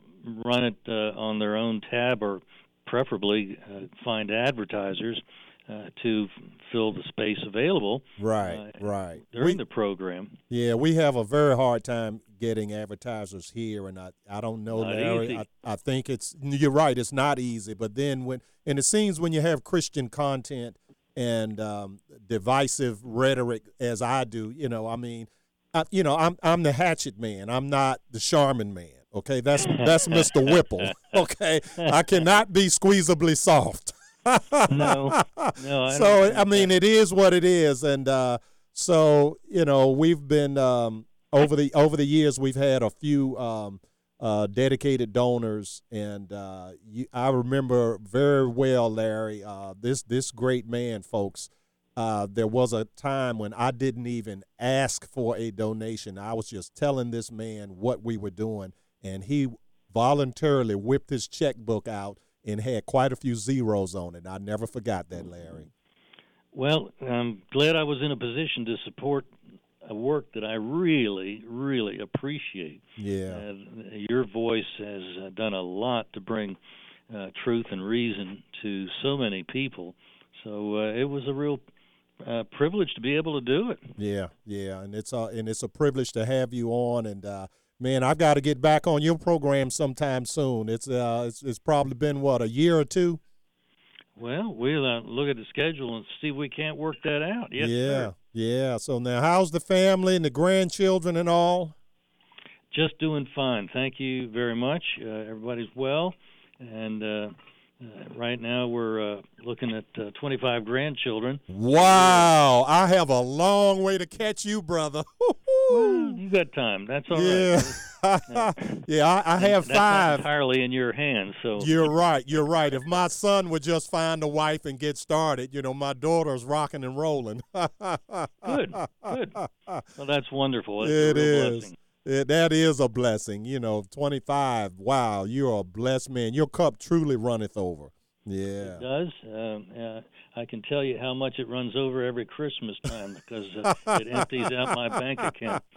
run it uh, on their own tab or preferably uh, find advertisers uh, to fill the space available Right, uh, right. during We- the program. Yeah, we have a very hard time getting advertisers here, and I, I don't know, Not Larry. I, I think it's you're right. It's not easy, but then when and it seems when you have Christian content and um, divisive rhetoric, as I do, you know, I mean, I, you know, I'm I'm the hatchet man. I'm not the Charmin man. Okay, that's that's Mr. Whipple. Okay, I cannot be squeezably soft. No, no. I so I mean, it is what it is, and uh, so you know, we've been um, over the over the years, we've had a few um, uh, dedicated donors, and uh, you, I remember very well, Larry, uh, this this great man, folks. Uh, there was a time when I didn't even ask for a donation. I was just telling this man what we were doing, and he voluntarily whipped his checkbook out and had quite a few zeros on it. I never forgot that, Larry. Well, I'm glad I was in a position to support a work that I really, really appreciate. Yeah. Uh, your voice has uh, done a lot to bring uh, truth and reason to so many people. So uh, it was a real uh, privilege to be able to do it. Yeah, yeah, and it's a and it's a privilege to have you on. And uh, man, I've got to get back on your program sometime soon. It's uh, it's, it's probably been what a year or two. Well, we'll uh, look at the schedule and see if we can't work that out. Yes, yeah, sir. yeah. So now, how's the family and the grandchildren and all? Just doing fine. Thank you very much. Uh, everybody's well, and uh, right now we're uh, looking at uh, 25 grandchildren. Wow, I have a long way to catch you, brother. Well, you got time. That's all right. yeah, yeah. I, I have That's not five. entirely in your hands. So You're right. You're right. If my son would just find a wife and get started, you know, my daughter's rocking and rolling. good, good. Well, that's wonderful. It's It is. blessing. It, that is a blessing. You know, 25. Wow, you're a blessed man. Your cup truly runneth over. Yeah. It does. Um, uh, I can tell you how much it runs over every Christmas time because uh, it empties out my bank account.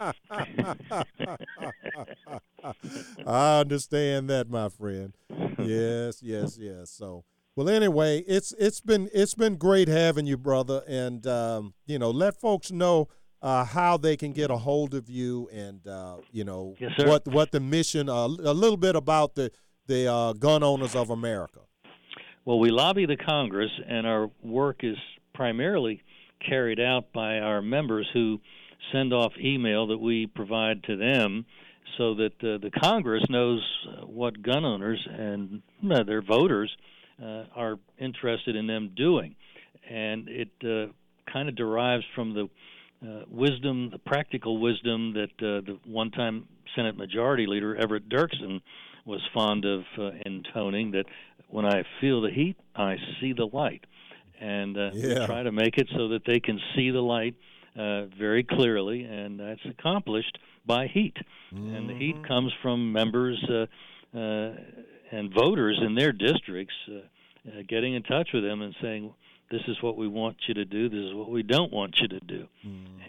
I understand that, my friend. Yes, yes, yes. So, well, anyway, it's it's been it's been great having you, brother, and um, you know, let folks know uh, how they can get a hold of you, and uh, you know Yes, what what the mission, uh, a little bit about the the uh, gun owners of America. Well, we lobby the Congress, and our work is primarily carried out by our members who send off email that we provide to them so that uh, the Congress knows uh, what gun owners and their voters uh, are interested in them doing. And it uh, kind of derives from the uh, wisdom, the practical wisdom that uh, the one time Senate Majority Leader Everett Dirksen was fond of uh, intoning that when I feel the heat, I see the light. And uh, Yeah. try to make it so that they can see the light uh, very clearly, and that's accomplished by heat. And the heat comes from members uh, uh, and voters in their districts uh, uh, getting in touch with them and saying, "This is what we want you to do. This is what we don't want you to do."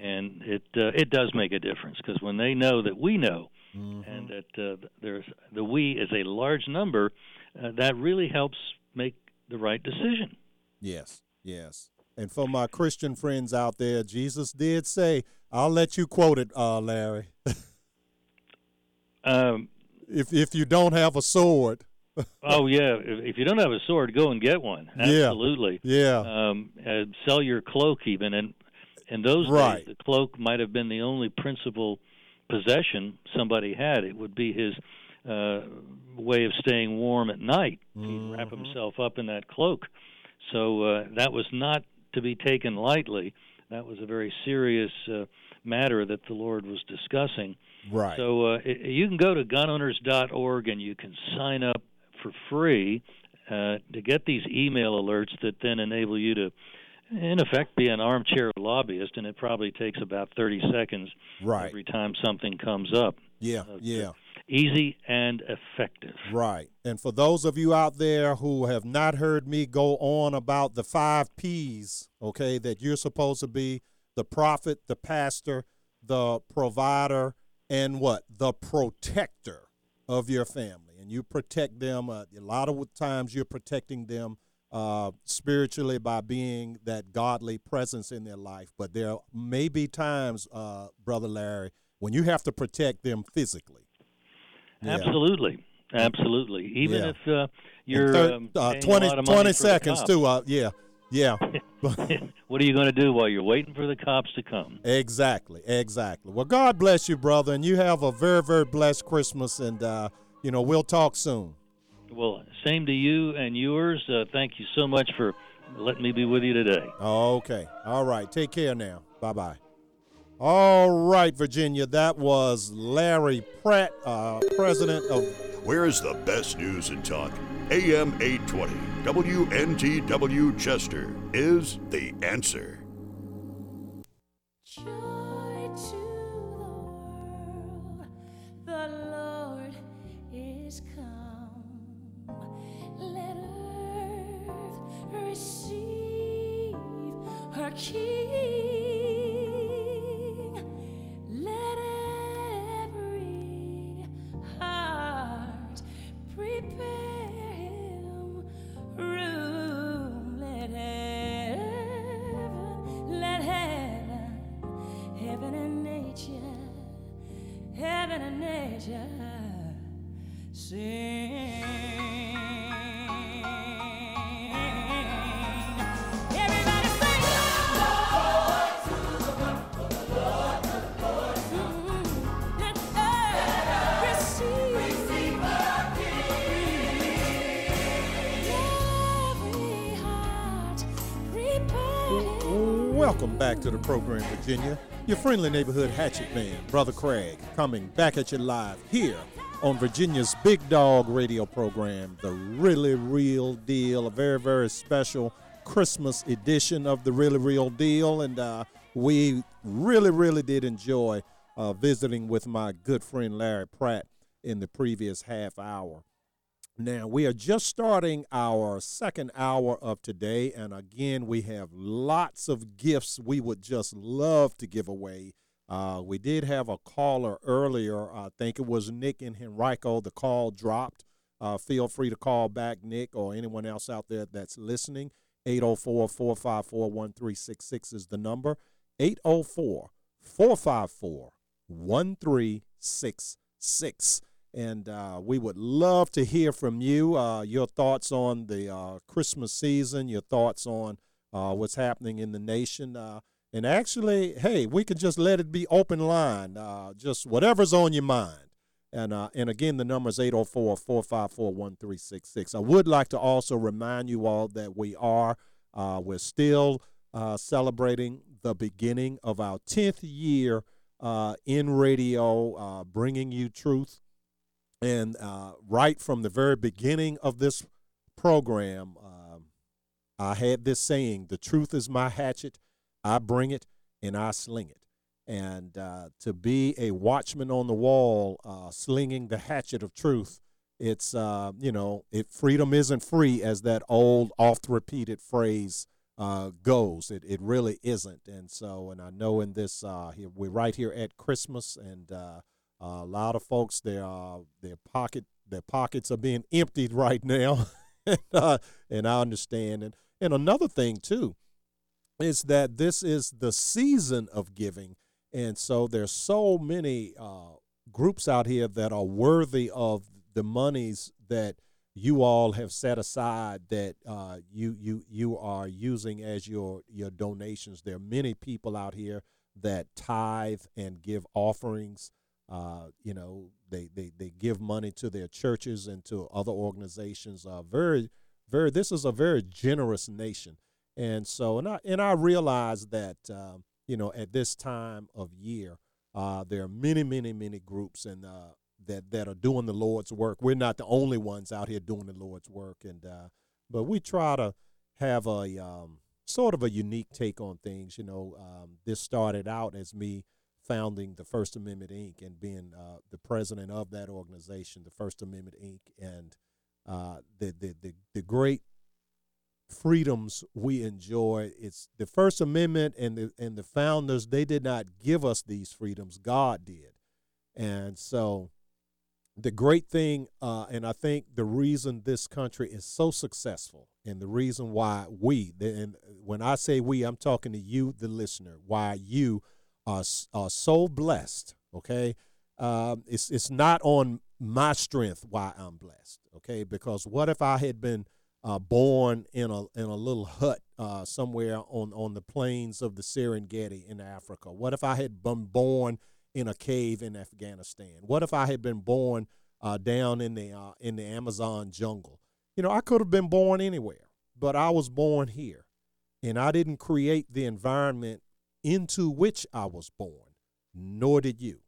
And it uh, it does make a difference because when they know that we know, and that uh, there's the we is a large number, uh, that really helps make the right decision. Yes, yes. And for my Christian friends out there, Jesus did say, "I'll let you quote it, uh, Larry." Um, if if you don't have a sword, oh yeah, if, you don't have a sword, go and get one. Absolutely. yeah, Um, sell your cloak even, and in those Right. days, the cloak might have been the only principal possession somebody had. It would be his uh, way of staying warm at night. He'd wrap Mm-hmm. himself up in that cloak. So uh, that was not to be taken lightly. That was a very serious uh, matter that the Lord was discussing. right. So uh, you can go to gunowners.org and you can sign up for free uh, to get these email alerts that then enable you to, in effect, be an armchair lobbyist. And it probably takes about 30 seconds Right. every time something comes up. yeah, uh, yeah. Easy and effective. Right. And for those of you out there who have not heard me go on about the five P's, okay, that you're supposed to be the prophet, the pastor, the provider, and what? The protector of your family. And you protect them. Uh, a lot of times, you're protecting them uh, spiritually by being that godly presence in their life. But there may be times, uh, brother Larry, when you have to protect them physically. Yeah. Absolutely, absolutely. Even Yeah. if uh, you're Thir- um, uh, paying a 20, lot of 20 money for the seconds too. Uh, yeah, yeah. what are you going to do while you're waiting for the cops to come? Exactly, exactly. Well, God bless you, brother, and you have a very, very blessed Christmas, and uh, you know we'll talk soon. Well, same to you and yours. Uh, thank you so much for letting me be with you today. Okay, all right. Take care now. Bye bye. All right, Virginia. That was Larry Pratt, uh, president of. Where's the best news in talk? AM 820, WNTW Chester is the answer. Her King. To the program, Virginia. Your friendly neighborhood hatchet man, Brother Craig, coming back at you live here on Virginia's Big Dog radio program, The Really Real Deal, a very, very special Christmas edition of The Really Real Deal. And uh, we really, really did enjoy uh, visiting with my good friend Larry Pratt in the previous half hour. Now, we are just starting our second hour of today, and again, we have lots of gifts we would just love to give away. Uh, we did have a caller earlier. I think it was Nick and Henrico. The call dropped. Uh, feel free to call back, Nick, or anyone else out there that's listening. 804 454 1366 is the number. 804 454 1366. And uh, we would love to hear from you, uh, your thoughts on the uh, Christmas season, your thoughts on uh, what's happening in the nation. Uh, and actually, hey, we can just let it be open line, just whatever's on your mind. And, and again, the number is 804 454 1366. I would like to also remind you all that we are, we're still celebrating the beginning of our 10th year uh, in radio, uh, bringing you truth. And uh, right from the very beginning of this program, um, I had this saying the truth is my hatchet, I bring it and I sling it. And uh, to be a watchman on the wall, uh, slinging the hatchet of truth, it's, uh, you know, it, freedom isn't free, as that old, oft repeated phrase uh, goes. It, it really isn't. And so, and I know in this, uh, we're right here at Christmas, and a lot of folks, their, uh, their, pocket, their pockets are being emptied right now. and, uh, and I understand. And, and another thing, too, is that this is the season of giving. And so there's so many uh, groups out here that are worthy of the monies that you all have set aside that uh, you you you are using as your your donations. There are many people out here that tithe and give offerings. Uh, you know, they, they they give money to their churches and to other organizations. Uh, very very. This is a very generous nation, and so and I and I realize that. Um, you know, at this time of year, uh, there are many, many, many groups and uh, that that are doing the Lord's work. We're not the only ones out here doing the Lord's work, and uh, but we try to have a um, sort of a unique take on things. You know, um, this started out as me founding the First Amendment Inc. and being uh, the president of that organization, the First Amendment Inc. and uh, the, the the the great freedoms we enjoy. It's the First Amendment and the and the founders. They did not give us these freedoms. God did, and so the great thing, uh, and I think the reason this country is so successful, and the reason why we, and when I say we, I'm talking to you, the listener, why you are, are so blessed. Okay, um, it's it's not on my strength why I'm blessed. Okay, because what if I had been uh, born in a in a little hut uh, somewhere on on the plains of the Serengeti in Africa? What if I had been born in a cave in Afghanistan? What if I had been born uh, down in the uh, in the Amazon jungle? You know, I could have been born anywhere, but I was born here, and I didn't create the environment into which I was born, nor did you.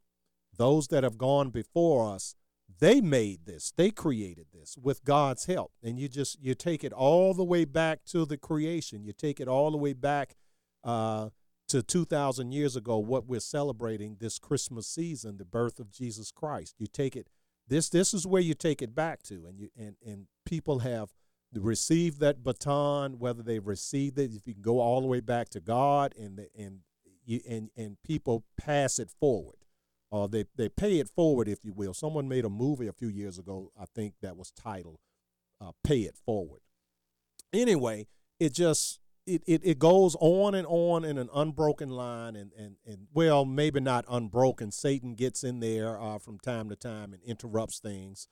Those that have gone before us, they made this, they created this with God's help, and you just you take it all the way back to the creation. You take it all the way back uh, to 2,000 years ago, what we're celebrating this Christmas season, the birth of Jesus Christ. You take it, this this is where you take it back to, and you and and people have received that baton, whether they've received it, if you can go all the way back to God, and the, and you and and people pass it forward, or they they pay it forward, if you will. Someone made a movie a few years ago, I think that was titled uh, "Pay It Forward." Anyway, it just it, it, it goes on and on in an unbroken line and, and, and well maybe not unbroken satan gets in there uh, from time to time and interrupts things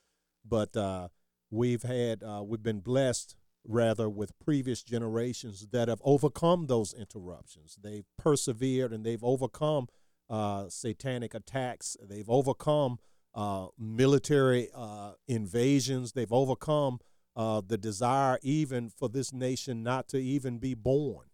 but uh, we've had uh, we've been blessed rather with previous generations that have overcome those interruptions they've persevered and they've overcome uh, satanic attacks they've overcome uh, military uh, invasions they've overcome uh, the desire even for this nation not to even be born.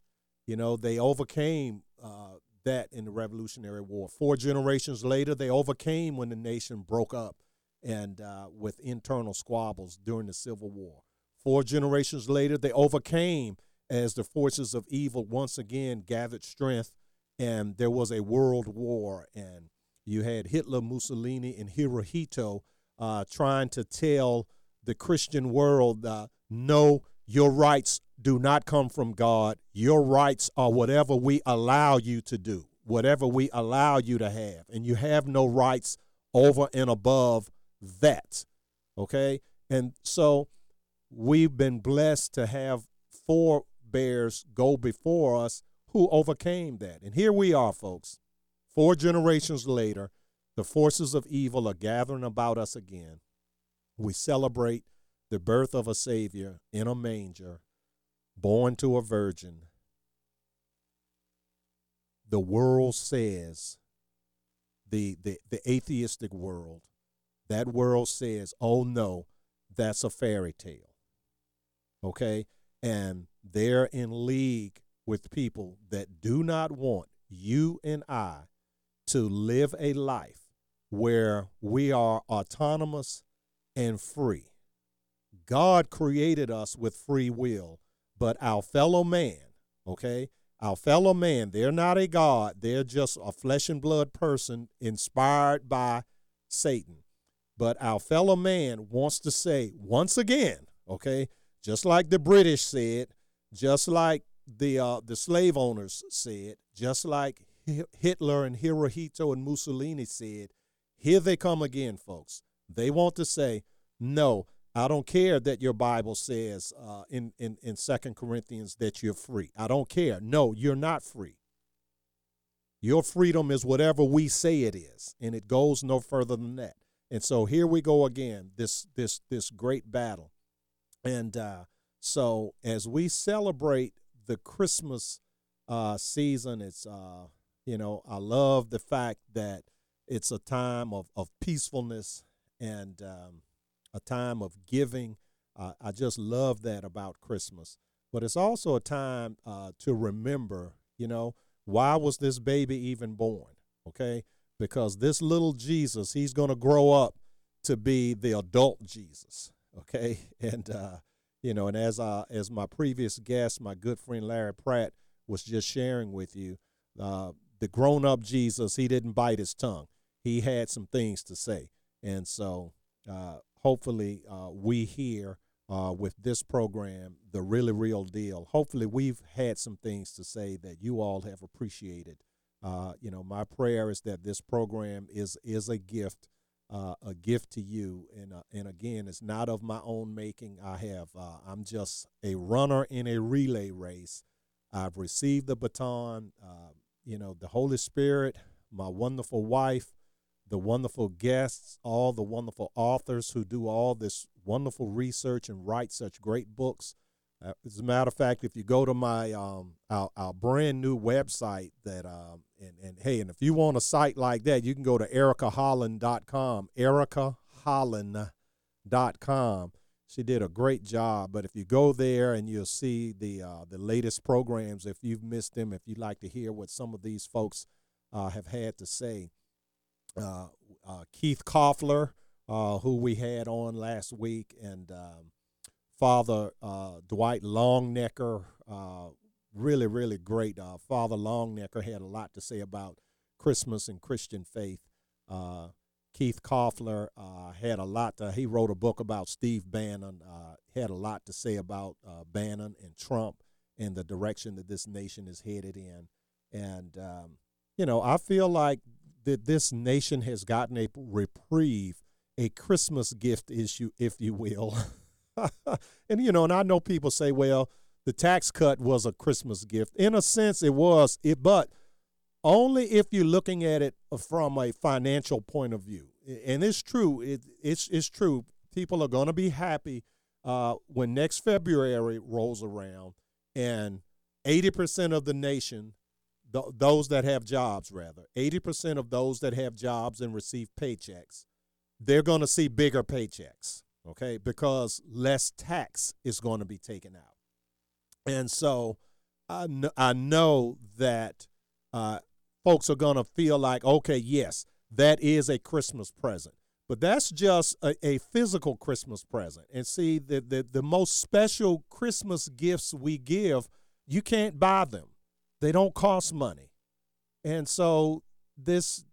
You know, they overcame uh, that in the Revolutionary War. Four generations later, they overcame when the nation broke up and uh, with internal squabbles during the Civil War. Four generations later, they overcame as the forces of evil once again gathered strength, and there was a world war. And you had Hitler, Mussolini, and Hirohito uh, trying to tell the Christian world, uh, no, your rights do not come from God. Your rights are whatever we allow you to do, whatever we allow you to have. And you have no rights over and above that. Okay? And so we've been blessed to have forebears go before us who overcame that. And here we are, folks. Four generations later, the forces of evil are gathering about us again we celebrate the birth of a Savior in a manger, born to a virgin. The world says, the, the, the atheistic world, that world says, oh no, that's a fairy tale. Okay? And they're in league with people that do not want you and I to live a life where we are autonomous and free. God created us with free will, but our fellow man, okay, our fellow man, they're not a God, they're just a flesh and blood person inspired by Satan. But our fellow man wants to say, once again, okay, just like the British said, just like the uh, the slave owners said, just like Hitler and Hirohito and Mussolini said, here they come again, folks. They want to say, no, I don't care that your Bible says uh, in, in, in 2 Corinthians that you're free. I don't care. No, you're not free. Your freedom is whatever we say it is, and it goes no further than that. And so here we go again, this this this great battle. And uh, so as we celebrate the Christmas uh, season, it's uh, you know I love the fact that it's a time of of peacefulness and um, a time of giving. Uh, I just love that about Christmas. But it's also a time uh, to remember, you know, why was this baby even born? Okay? Because this little Jesus, he's going to grow up to be the adult Jesus. Okay? And, uh, you know, and as, uh, as my previous guest, my good friend Larry Pratt was just sharing with you, uh, the grown up Jesus, he didn't bite his tongue. He had some things to say. And so, uh, hopefully uh, we hear uh, with this program the really real deal. Hopefully we've had some things to say that you all have appreciated. Uh, you know, my prayer is that this program is is a gift uh, a gift to you. And uh, and again, it's not of my own making. I have uh, I'm just a runner in a relay race. I've received the baton. Uh, you know, the Holy Spirit, my wonderful wife, the wonderful guests, all the wonderful authors who do all this wonderful research and write such great books. Uh, as a matter of fact, if you go to my um, our, our brand new website that um, and, and hey, and if you want a site like that, you can go to ericaholland.com, ericaholland.com. She did a great job, but if you go there and you'll see the uh, the latest programs, if you've missed them, if you'd like to hear what some of these folks uh, have had to say, uh, uh Keith Koffler, uh, who we had on last week, and um, Father uh, Dwight Longenecker, really, really great. Father Longenecker had a lot to say about Christmas and Christian faith. Keith Koffler uh, had a lot. To, he wrote a book about Steve Bannon. Uh, had a lot to say about uh, Bannon and Trump and the direction that this nation is headed in. And um, you know, I feel like that this nation has gotten a reprieve, a Christmas gift issue, if you will. and you know, and I know people say, well, the tax cut was a Christmas gift. In a sense, it was. It, but only if you're looking at it from a financial point of view. And it's true. It, it's it's true. People are going to be happy uh, when next February rolls around, and 80% of the nation, th- those that have jobs, rather, 80% of those that have jobs and receive paychecks, they're going to see bigger paychecks. Okay, because less tax is going to be taken out, and so I, kn- I know that uh, folks are going to feel like, okay, yes, that is a Christmas present. But that's just a, a physical Christmas present. And see, the, the, the most special Christmas gifts we give, you can't buy them, they don't cost money. And so this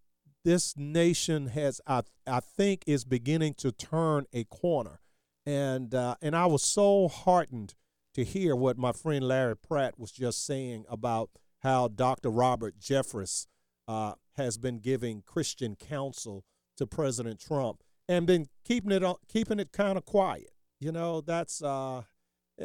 this nation has I I think is beginning to turn a corner, and uh, and I was so heartened to hear what my friend Larry Pratt was just saying about how Dr. Robert Jeffress uh, has been giving Christian counsel to President Trump and been keeping it keeping it kind of quiet. You know, that's uh,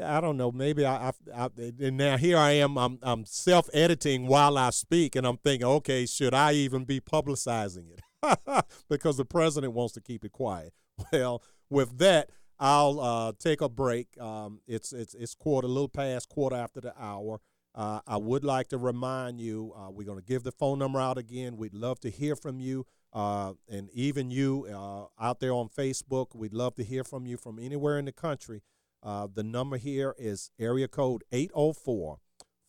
I don't know. Maybe I, I, I, and now here I am. I'm I'm self editing while I speak, and I'm thinking, okay, should I even be publicizing it? because the president wants to keep it quiet. Well, with that, I'll uh, take a break. Um, it's it's it's quarter, a little past quarter after the hour. Uh, I would like to remind you, uh, we're going to give the phone number out again. We'd love to hear from you. Uh, and even you uh, out there on Facebook, we'd love to hear from you from anywhere in the country. Uh, the number here is area code 804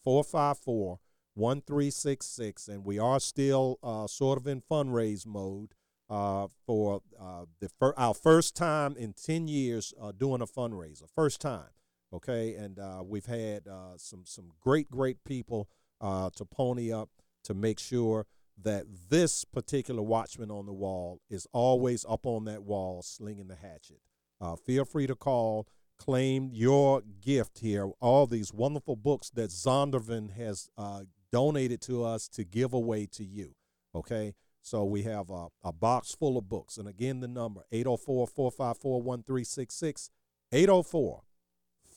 454 1366. And we are still sort of in fundraise mode for uh, the fir- our first time in 10 years uh, doing a fundraiser. First time okay? And uh, we've had uh, some some great great people uh, to pony up to make sure that this particular watchman on the wall is always up on that wall slinging the hatchet. Uh, feel free to call, claim your gift here. All these wonderful books that Zondervan has uh, donated to us to give away to you, okay? So we have a, a box full of books. And again, the number 804 454 1366. 804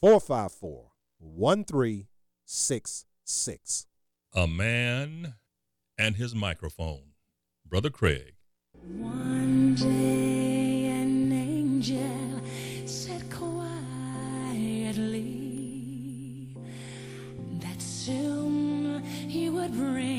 454 1366. A man and his microphone. Brother Craig. One day an angel said quietly that soon he would bring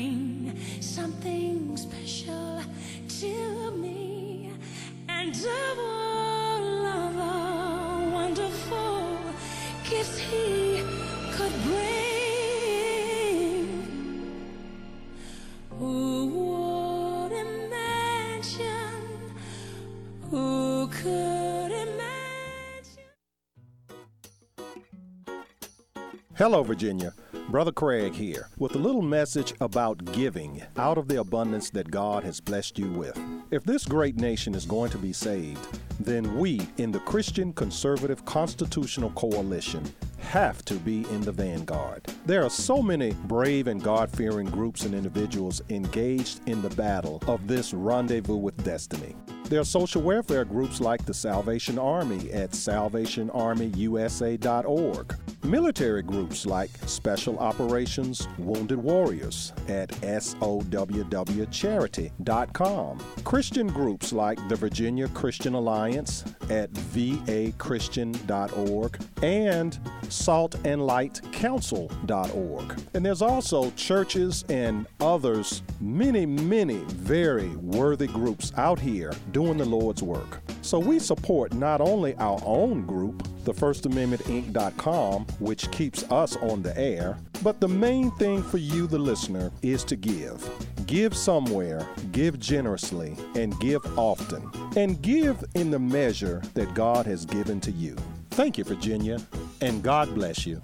Hello, Virginia. Brother Craig here with a little message about giving out of the abundance that God has blessed you with. If this great nation is going to be saved, then we in the Christian Conservative Constitutional Coalition have to be in the vanguard. There are so many brave and God fearing groups and individuals engaged in the battle of this rendezvous with destiny. There are social welfare groups like the Salvation Army at salvationarmyusa.org. Military groups like Special Operations Wounded Warriors at SOWWcharity.com. Christian groups like the Virginia Christian Alliance at vachristian.org and saltandlightcouncil.org. And there's also churches and others, many, many very worthy groups out here doing the Lord's work. So we support not only our own group, the First Amendment Inc.com, which keeps us on the air, but the main thing for you, the listener, is to give. Give somewhere, give generously, and give often. And give in the measure that God has given to you. Thank you, Virginia, and God bless you.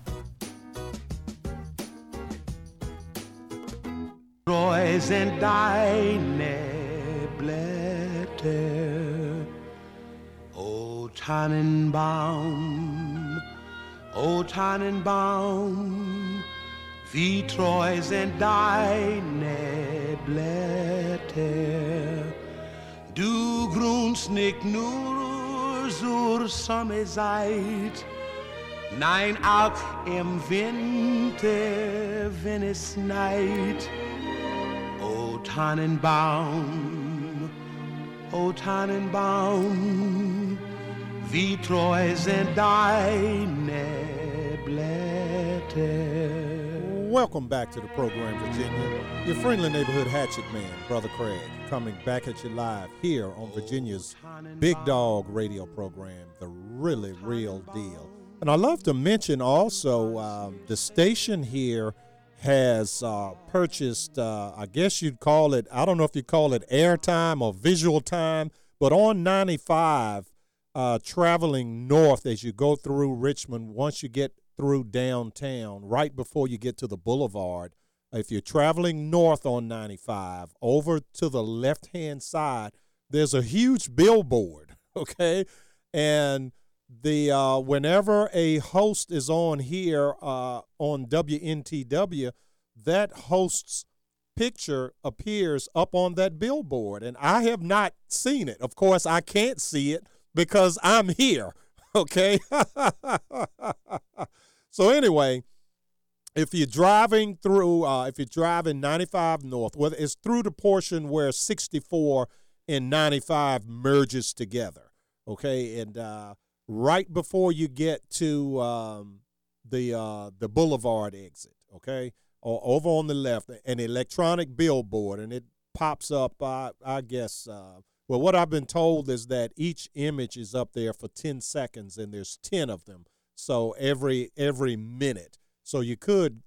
Roy's and Dinah O Tannenbaum, O Tannenbaum, wie treu sind deine Blätter. Du grunst nicht nur zur Sommerzeit, nein auch im Winter, wenn es schneit. O Tannenbaum, O Tannenbaum, wie treu sind deine Blätter. Welcome back to the program, Virginia. Your friendly neighborhood hatchet man, Brother Craig, coming back at you live here on Virginia's Big Dog radio program, The Really Real Deal. And I love to mention also um, the station here has uh, purchased, uh, I guess you'd call it, I don't know if you call it airtime or visual time, but on 95, uh, traveling north as you go through Richmond, once you get through downtown, right before you get to the boulevard, if you're traveling north on 95, over to the left hand side, there's a huge billboard, okay? And the uh, whenever a host is on here uh, on WNTW, that host's picture appears up on that billboard, and I have not seen it. Of course, I can't see it because I'm here. Okay. so anyway, if you're driving through, uh, if you're driving 95 north, whether it's through the portion where 64 and 95 merges together, okay, and uh, right before you get to um, the uh, the boulevard exit, okay, or over on the left, an electronic billboard, and it pops up. I I guess. Uh, well, what I've been told is that each image is up there for 10 seconds, and there's 10 of them. So every every minute, so you could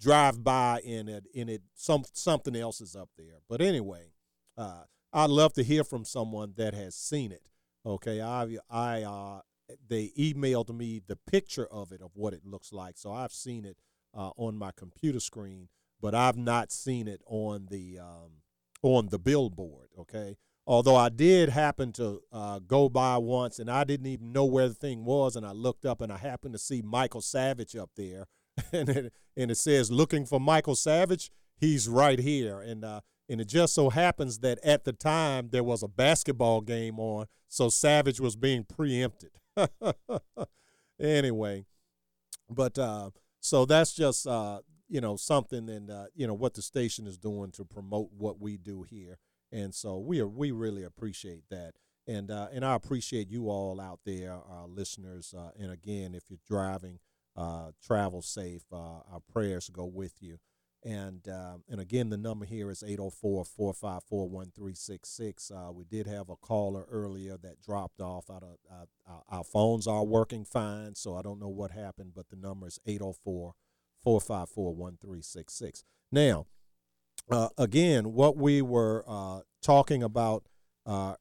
drive by in it, in it, some something else is up there. But anyway, uh, I'd love to hear from someone that has seen it. Okay, I I uh, they emailed me the picture of it of what it looks like, so I've seen it uh, on my computer screen, but I've not seen it on the um, on the billboard. Okay, although I did happen to uh, go by once and I didn't even know where the thing was, and I looked up and I happened to see Michael Savage up there, and it, and it says looking for Michael Savage. He's right here, and uh, and it just so happens that at the time there was a basketball game on, so Savage was being preempted. anyway, but uh, so that's just uh, you know something, and uh, you know what the station is doing to promote what we do here and so we are we really appreciate that and uh, and I appreciate you all out there, our listeners. Uh, and again, if you're driving, uh, travel safe. Uh, our prayers go with you. And uh, and again, the number here is 804-454-1366. Uh, we did have a caller earlier that dropped off. Out of, our, our phones are working fine, so I don't know what happened, but the number is 804-454-1366. Now, uh, again, what we were uh, talking about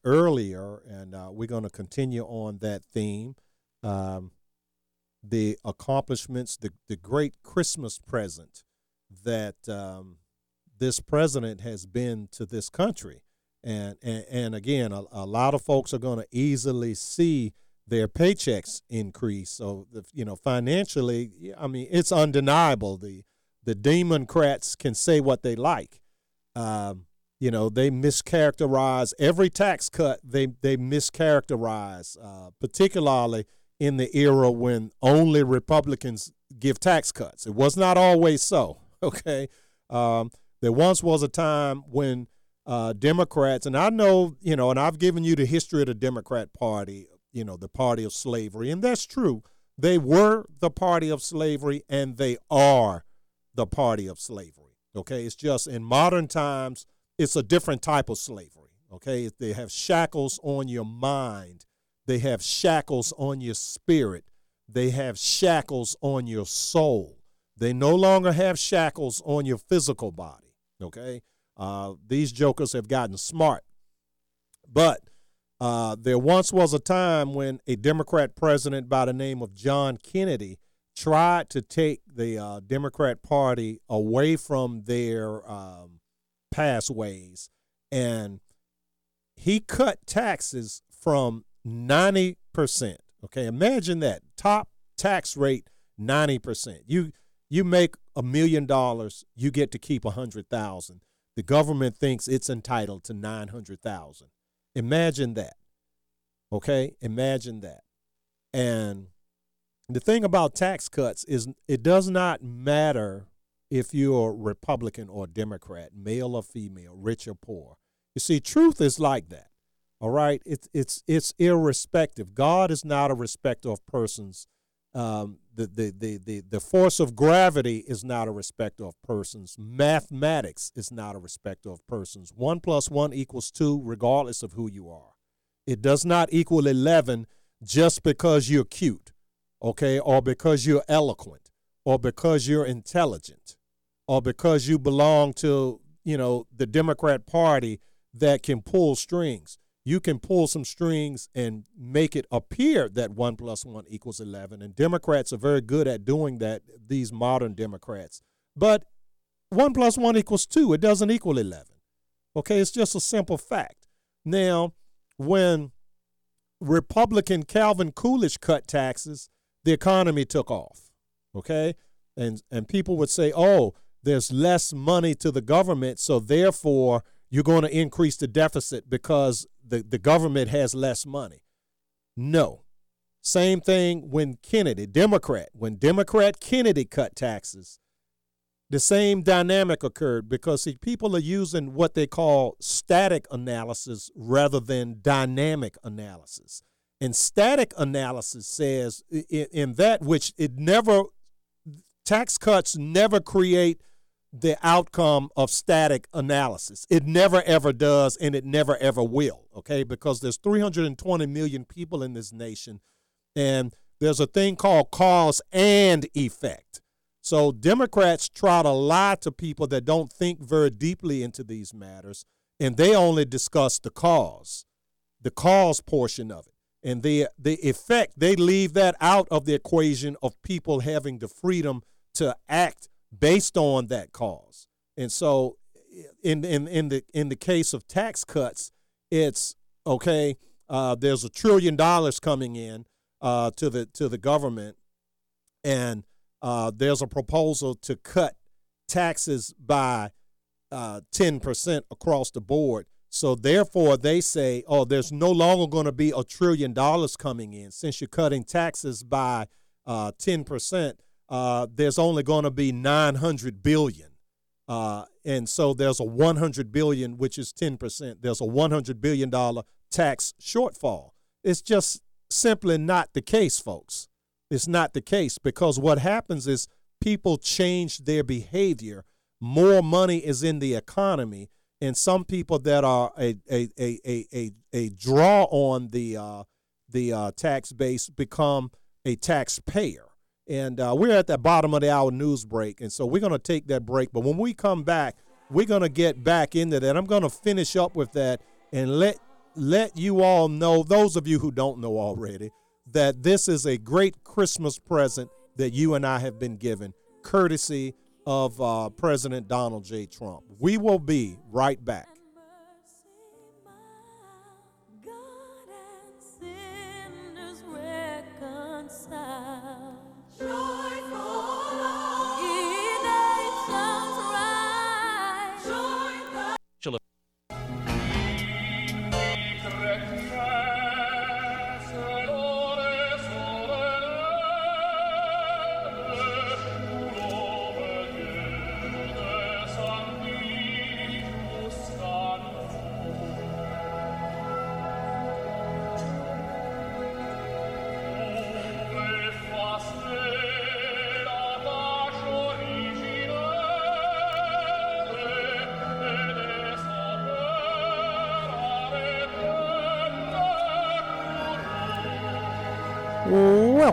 earlier, and we're going to continue on that theme um, the accomplishments, the, the great Christmas present that um, this president has been to this country. And, and, and again, a, a lot of folks are going to easily see their paychecks increase. So, the, you know, financially, I mean, it's undeniable. The the Democrats can say what they like. Um, you know, they mischaracterize every tax cut. They they mischaracterize, uh, particularly in the era when only Republicans give tax cuts. It was not always so. Okay, um, there once was a time when uh, Democrats, and I know, you know, and I've given you the history of the Democrat Party, you know, the party of slavery, and that's true. They were the party of slavery, and they are the party of slavery. Okay, it's just in modern times, it's a different type of slavery. Okay, they have shackles on your mind, they have shackles on your spirit, they have shackles on your soul. They no longer have shackles on your physical body. Okay, uh, these jokers have gotten smart, but uh, there once was a time when a Democrat president by the name of John Kennedy tried to take the uh, Democrat Party away from their um, past ways, and he cut taxes from 90%. Okay, imagine that top tax rate 90%. You you make a million dollars, you get to keep a hundred thousand. The government thinks it's entitled to nine hundred thousand. Imagine that. Okay, imagine that. And the thing about tax cuts is it does not matter if you're Republican or Democrat, male or female, rich or poor. You see, truth is like that. All right, it's it's it's irrespective. God is not a respecter of persons. Um, the, the, the, the, the force of gravity is not a respecter of persons. Mathematics is not a respecter of persons. One plus one equals two, regardless of who you are. It does not equal 11 just because you're cute, okay, or because you're eloquent, or because you're intelligent, or because you belong to, you know, the Democrat Party that can pull strings you can pull some strings and make it appear that one plus one equals 11. And Democrats are very good at doing that, these modern Democrats. But one plus one equals two, it doesn't equal 11. Okay, it's just a simple fact. Now, when Republican Calvin Coolidge cut taxes, the economy took off. Okay? And and people would say, "Oh, there's less money to the government, so therefore you're going to increase the deficit because the, the government has less money. No. Same thing when Kennedy, Democrat, when Democrat Kennedy cut taxes, the same dynamic occurred because see, people are using what they call static analysis rather than dynamic analysis. And static analysis says in, in that which it never, tax cuts never create the outcome of static analysis. It never ever does and it never ever will, okay? Because there's 320 million people in this nation and there's a thing called cause and effect. So Democrats try to lie to people that don't think very deeply into these matters and they only discuss the cause, the cause portion of it. And the the effect, they leave that out of the equation of people having the freedom to act based on that cause. And so in in in the in the case of tax cuts, it's okay, uh, there's a trillion dollars coming in uh, to the to the government and uh, there's a proposal to cut taxes by uh, 10% across the board. So therefore, they say, oh, there's no longer going to be a trillion dollars coming in since you're cutting taxes by uh, 10% uh, there's only going to be 900 billion. Uh, and so there's a 100 billion, which is 10%. There's a 100 billion dollar tax shortfall. It's just simply not the case, folks. It's not the case because what happens is people change their behavior. More money is in the economy, and some people that are a a a a a, a draw on the uh, the uh, tax base become a taxpayer. And uh, we're at the bottom of the hour news break. And so we're going to take that break. But when we come back, we're going to get back into that. I'm going to finish up with that and let let you all know, those of you who don't know already, that this is a great Christmas present that you and I have been given, courtesy of uh, President Donald J. Trump. We will be right back.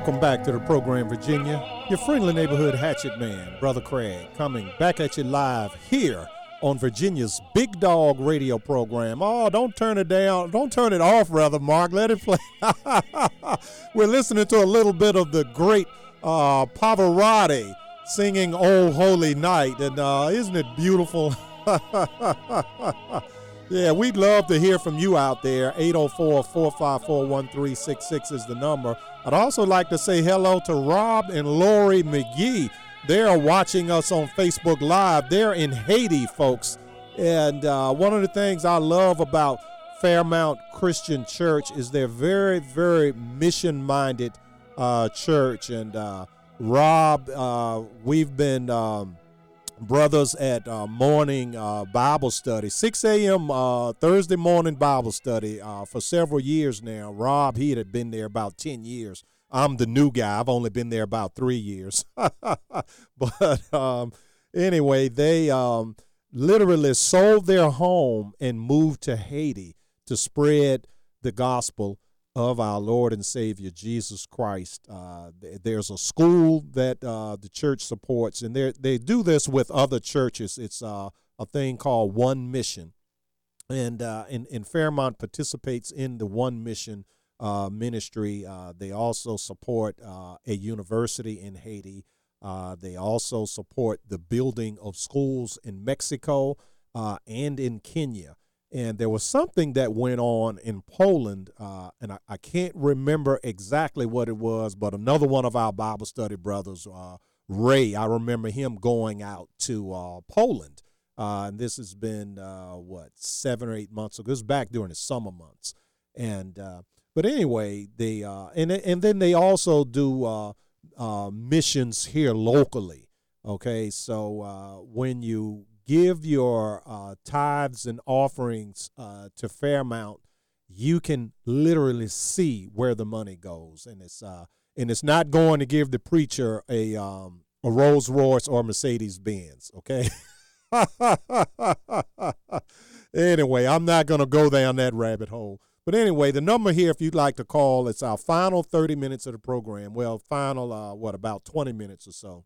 Welcome back to the program, Virginia. Your friendly neighborhood hatchet man, Brother Craig, coming back at you live here on Virginia's Big Dog radio program. Oh, don't turn it down. Don't turn it off, rather, Mark. Let it play. We're listening to a little bit of the great uh, Pavarotti singing "Oh Holy Night," and uh, isn't it beautiful? yeah, we'd love to hear from you out there. 804 454 1366 is the number. I'd also like to say hello to Rob and Lori McGee. They are watching us on Facebook Live. They're in Haiti, folks. And uh, one of the things I love about Fairmount Christian Church is they're very, very mission minded uh, church. And uh, Rob, uh, we've been um, brothers at uh, morning uh, Bible study, 6 a.m. Uh, Thursday morning Bible study uh, for several years now. Rob, he had been there about 10 years. I'm the new guy. I've only been there about three years. but um, anyway, they um, literally sold their home and moved to Haiti to spread the gospel of our Lord and Savior Jesus Christ. Uh, there's a school that uh, the church supports, and they do this with other churches. It's uh, a thing called One Mission, and uh, and, and Fairmount participates in the One Mission uh, ministry. Uh, they also support a university in Haiti. they also support the building of schools in Mexico and in Kenya and there was something that went on in Poland, uh, and I, I, can't remember exactly what it was, but another one of our Bible study brothers, uh, Ray, I remember him going out to uh, Poland, uh, and this has been uh, what seven or eight months ago. This was back during the summer months, and uh, but anyway, they and and then they also do missions here locally. Okay, so when you give your uh, tithes and offerings uh, to Fairmount, you can literally see where the money goes, and it's uh, and it's not going to give the preacher a um, a Rolls Royce or Mercedes Benz. Okay. anyway, I'm not going to go down that rabbit hole. But anyway, the number here, if you'd like to call, it's our final 30 minutes of the program. Well, final, uh, what, about 20 minutes or so.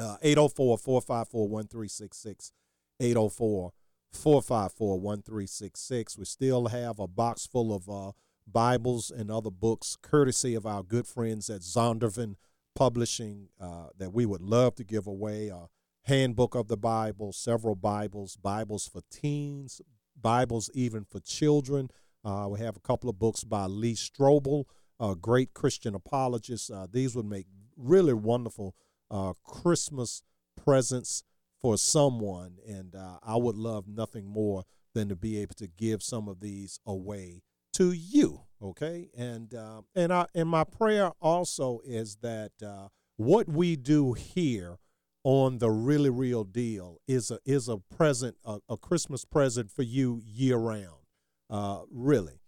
Uh, 804 454 1366. 804 454 1366. We still have a box full of uh, Bibles and other books, courtesy of our good friends at Zondervan Publishing, uh, that we would love to give away. A handbook of the Bible, several Bibles, Bibles for teens, Bibles even for children. Uh, we have a couple of books by Lee Strobel, a great Christian apologist. Uh, these would make really wonderful uh, Christmas presents for someone. And uh, I would love nothing more than to be able to give some of these away to you. Okay, and uh, and I and my prayer also is that uh, what we do here on the really real deal is a is a present a, a Christmas present for you year round, uh, really.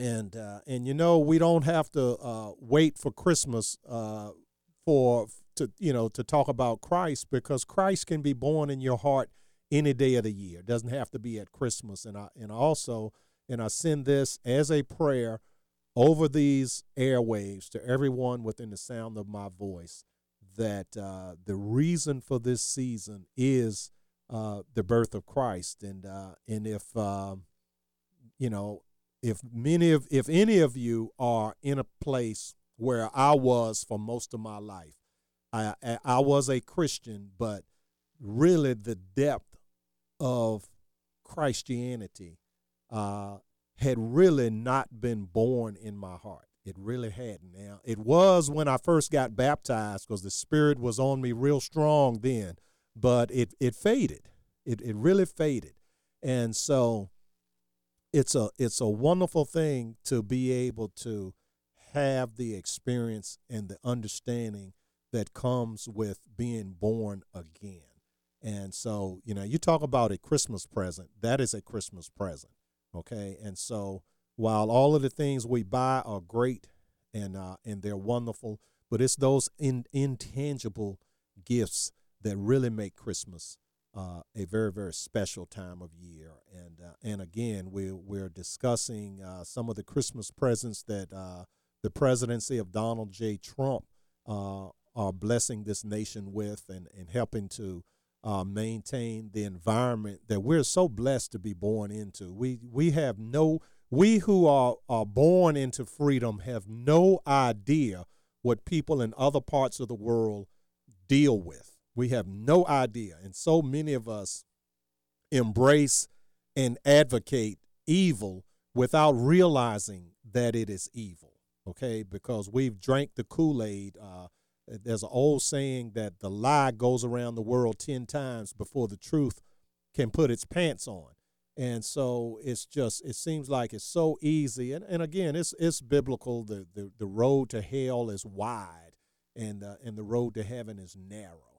And uh, and you know we don't have to uh, wait for Christmas uh, for to you know to talk about Christ because Christ can be born in your heart any day of the year. It doesn't have to be at Christmas. And I and also and I send this as a prayer over these airwaves to everyone within the sound of my voice that uh, the reason for this season is uh, the birth of Christ. And uh, and if um, you know if many of if any of you are in a place where I was for most of my life I, I was a Christian, but really the depth of Christianity uh, had really not been born in my heart. It really hadn't. Now, it was when I first got baptized because the Spirit was on me real strong then, but it, it faded. It, it really faded. And so it's a it's a wonderful thing to be able to have the experience and the understanding that comes with being born again. And so, you know, you talk about a Christmas present, that is a Christmas present. Okay. And so, while all of the things we buy are great and uh, and they're wonderful, but it's those in, intangible gifts that really make Christmas uh, a very very special time of year. And uh, and again, we're, we're discussing uh, some of the Christmas presents that uh, the presidency of Donald J. Trump uh, are blessing this nation with and, and helping to uh, maintain the environment that we're so blessed to be born into. We we have no we who are, are born into freedom have no idea what people in other parts of the world deal with. We have no idea. And so many of us embrace and advocate evil without realizing that it is evil, okay? Because we've drank the Kool Aid. Uh, there's an old saying that the lie goes around the world 10 times before the truth can put its pants on. And so it's just it seems like it's so easy. And, and again it's it's biblical. The, the the road to hell is wide and uh, and the road to heaven is narrow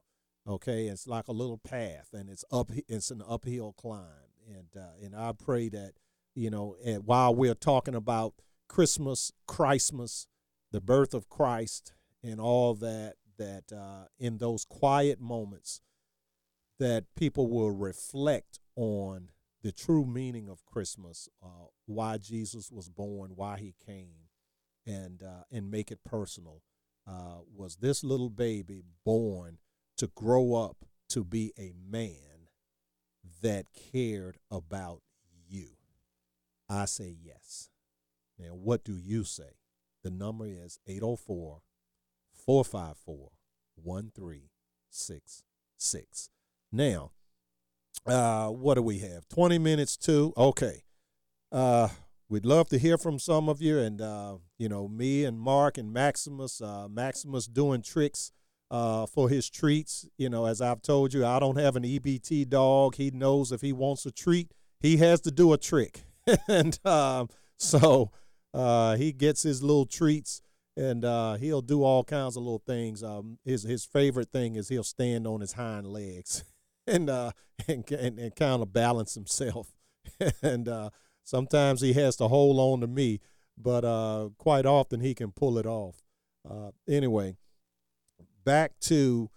okay? It's like a little path and it's up it's an uphill climb. And uh, and i pray that you know while we're talking about christmas christmas the birth of christ and all that that uh, in those quiet moments that people will reflect on the true meaning of Christmas, uh, why Jesus was born, why he came, and uh, and make it personal. Uh, was this little baby born to grow up to be a man that cared about you? I say yes. Now, what do you say? The number is 804 454 1366. Now, uh, what do we have? 20 minutes to. Okay. Uh, we'd love to hear from some of you. And, uh, you know, me and Mark and Maximus, uh, Maximus doing tricks uh, for his treats. You know, as I've told you, I don't have an EBT dog. He knows if he wants a treat, he has to do a trick. and um, so uh, he gets his little treats and uh, he'll do all kinds of little things. Um, his his favorite thing is he'll stand on his hind legs. and uh and and, and kind of balance himself. and uh, sometimes he has to hold on to me, but uh, quite often he can pull it off. Uh, anyway, back to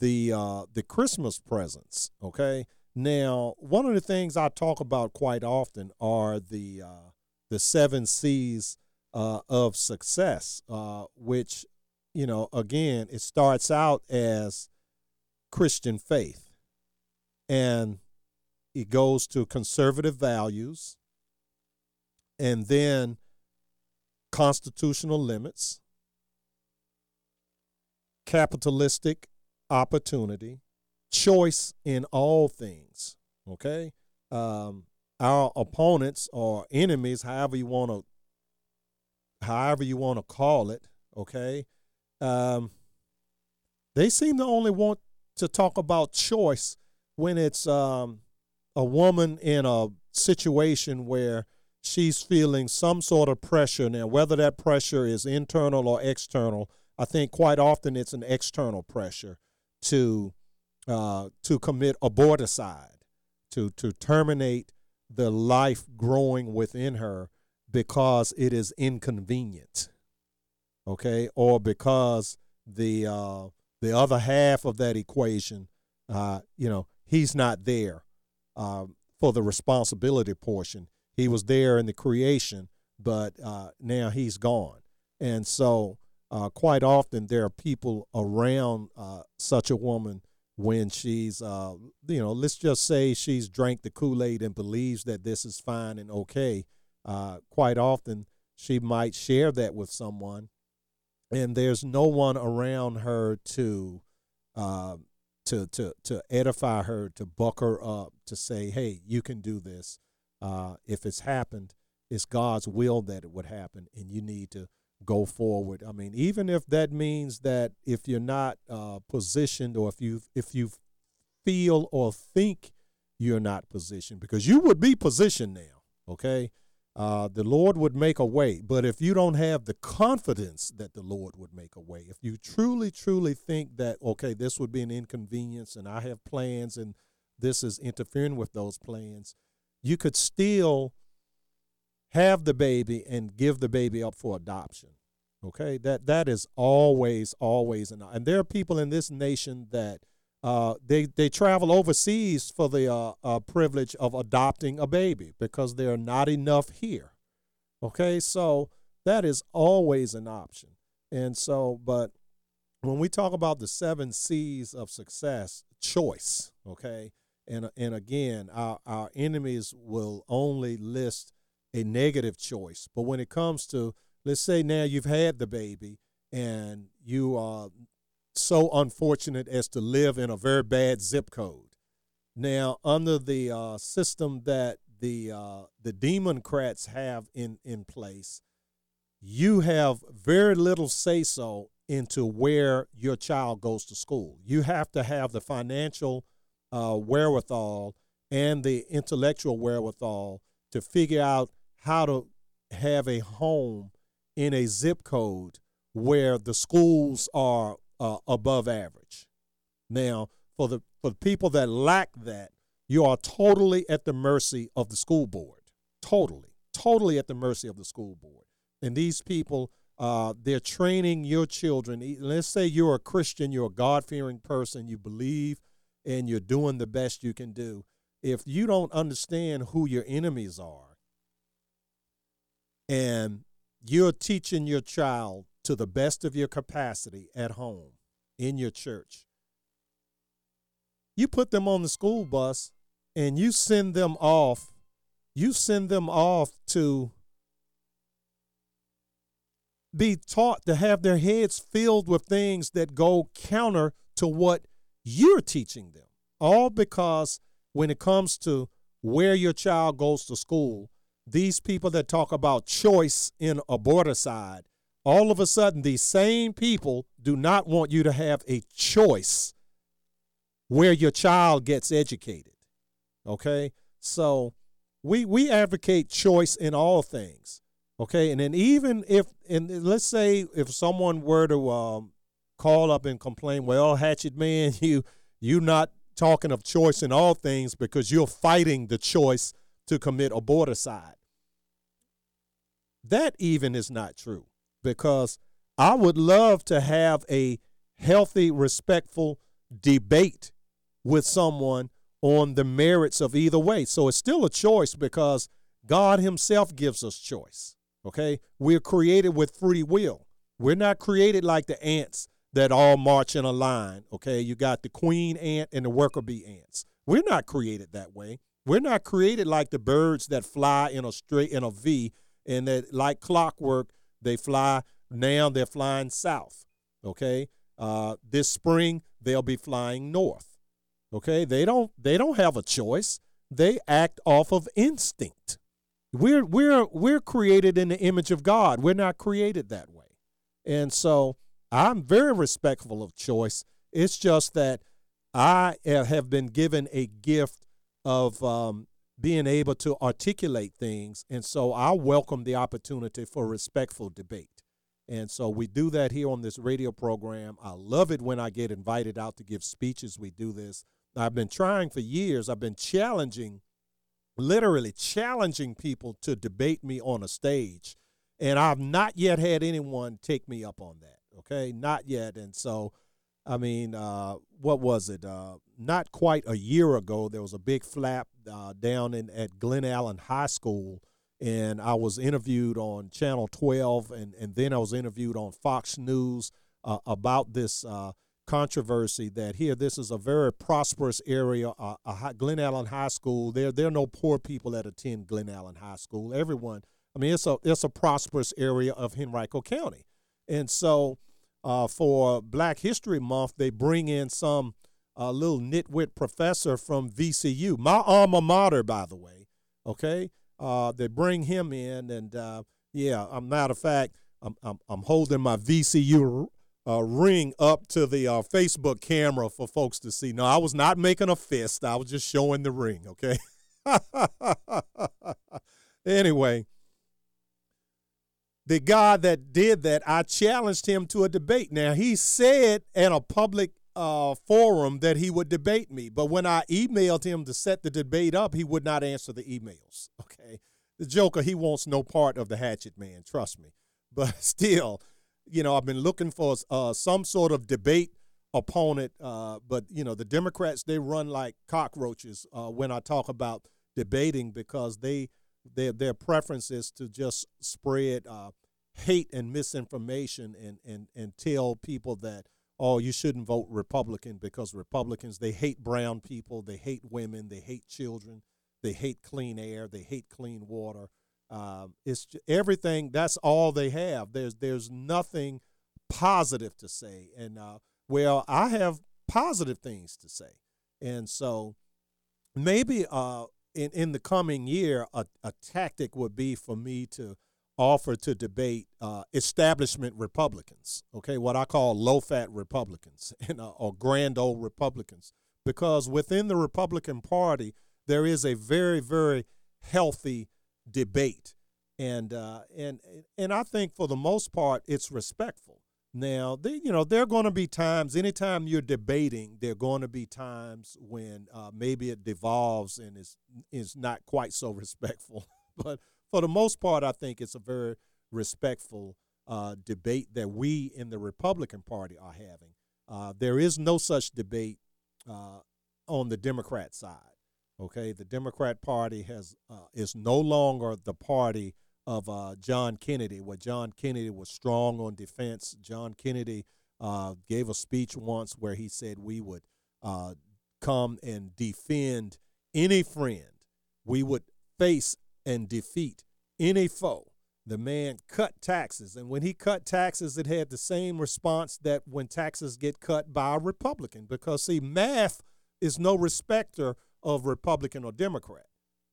the uh, the Christmas presents. Okay, now one of the things I talk about quite often are the uh, the seven C's uh, of success, uh, which you know again it starts out as Christian faith and it goes to conservative values and then constitutional limits, capitalistic opportunity, choice in all things. Okay? Um, our opponents or enemies, however you want to however you want to call it, okay? Um, they seem to only want to talk about choice when it's um, a woman in a situation where she's feeling some sort of pressure now whether that pressure is internal or external i think quite often it's an external pressure to uh, to commit aborticide to to terminate the life growing within her because it is inconvenient okay or because the uh, the other half of that equation uh, you know he's not there um, for the responsibility portion. He was there in the creation, but uh, now he's gone. And so, uh, quite often, there are people around uh, such a woman when she's, uh, you know, let's just say she's drank the Kool Aid and believes that this is fine and okay. Uh, quite often, she might share that with someone, and there's no one around her to uh, to to to edify her, to buck her up, to say, "Hey, you can do this. Uh, if it's happened, it's God's will that it would happen, and you need to go forward." I mean, even if that means that if you're not uh, positioned, or if you if you feel or think you're not positioned, because you would be positioned now, okay uh, the Lord would make a way. But if you don't have the confidence that the Lord would make a way, if you truly, truly think that, okay, this would be an inconvenience and I have plans and this is interfering with those plans, you could still have the baby and give the baby up for adoption. Okay, that that is always, always, and and there are people in this nation that uh, they they travel overseas for the uh, uh, privilege of adopting a baby because there are not enough here. Okay, so That is always an option. And so, but when we talk about the seven C's of success, choice, okay, and and again, our our enemies will only list a negative choice. But when it comes to, let's say now you've had the baby and you are so unfortunate as to live in a very bad zip code. Now, under the uh, system that the uh, the Democrats have in in place, you have very little say so into where your child goes to school. You have to have the financial uh, wherewithal and the intellectual wherewithal to figure out how to have a home in a zip code where the schools are uh, above average. Now, for the for the people that lack that, you are totally at the mercy of the school board. Totally, totally at the mercy of the school board. And these people, uh, they're training your children. Let's say you're a Christian, you're a God fearing person, you believe, and you're doing the best you can do. If you don't understand who your enemies are, and you're teaching your child to the best of your capacity at home, in your church, you put them on the school bus and you send them off, you send them off to be taught to have their heads filled with things that go counter to what you're teaching them. All because when it comes to where your child goes to school, these people that talk about choice in aborticide, all of a sudden these same people do not want you to have a choice where your child gets educated. Okay? So we we advocate choice in all things. Okay? And then even if and let's say if someone were to um, call up and complain, well, Hatchet Man, you you not talking of choice in all things because you're fighting the choice to commit aborticide. That even is not true because I would love to have a healthy, respectful debate with someone on the merits of either way. So it's still a choice because God Himself gives us choice. Okay? We're created with free will. We're not created like the ants that all march in a line. Okay? You got the queen ant and the worker bee ants. We're not created that way. We're not created like the birds that fly in a straight in a V and that like clockwork they fly now they're flying south. Okay? Uh, this spring they'll be flying north. Okay, they don't they don't have a choice. They act off of instinct. We're we're we're created in the image of God. We're not created that way. And so I'm very respectful of choice. It's just that I have been given a gift of um, being able to articulate things, and so I welcome the opportunity for respectful debate. And so we do that here on this radio program. I love it when I get invited out to give speeches. We do this I've been trying for years. I've been challenging, literally challenging people to debate me on a stage. And I've not yet had anyone take me up on that. Okay. Not yet. And so, I mean, uh, what was it? Uh, not quite a year ago, there was a big flap uh, down in at Glen Allen High School. And I was interviewed on Channel 12, and, and then I was interviewed on Fox News uh, about this uh, controversy that here this is a very prosperous area, uh, a Glen Allen High School. There there are no poor people that attend Glen Allen High School. Everyone, I mean, it's a it's a prosperous area of Henrico County, and so uh, for Black History Month, they bring in some uh, little nitwit professor from VCU, my alma mater, by the way. Okay, uh, they bring him in, and uh, yeah, a matter of fact, I'm, I'm, I'm holding my VCU uh, ring up to the uh, Facebook camera for folks to see. No, I was not making a fist. I was just showing the ring, okay? anyway, the guy that did that, I challenged him to a debate. Now, he said in a public uh, forum that he would debate me, but when I emailed him to set the debate up, he would not answer the emails, okay? The joker, he wants no part of the hatchet man, trust me. But still, you know, I've been looking for uh, some sort of debate opponent, uh, but you know, the Democrats they run like cockroaches uh, when I talk about debating because they their their preference is to just spread uh, hate and misinformation and, and, and tell people that, oh, you shouldn't vote Republican because Republicans, they hate brown people, they hate women, they hate children, they hate clean air, they hate clean water. Um, it's everything. That's all they have. There's there's nothing positive to say. And uh, well, I have positive things to say, and so maybe uh, in in the coming year, a, a tactic would be for me to offer to debate uh, establishment Republicans. Okay, what I call low fat Republicans and uh, or grand old Republicans, because within the Republican Party there is a very very healthy debate, and uh, and and I think for the most part it's respectful. Now, they, you know, there are going to be times. Anytime you're debating, there are going to be times when uh, maybe it devolves and is is not quite so respectful. but for the most part, I think it's a very respectful uh, debate that we in the Republican Party are having. Uh, there is no such debate uh, on the Democrat side. Okay, the Democrat Party has uh, is no longer the party of uh, John Kennedy, where John Kennedy was strong on defense. John Kennedy uh, gave a speech once where he said we would uh, come and defend any friend. We would face and defeat any foe. The man cut taxes, and when he cut taxes, it had the same response that when taxes get cut by a Republican, because see, math is no respecter of Republican or Democrat.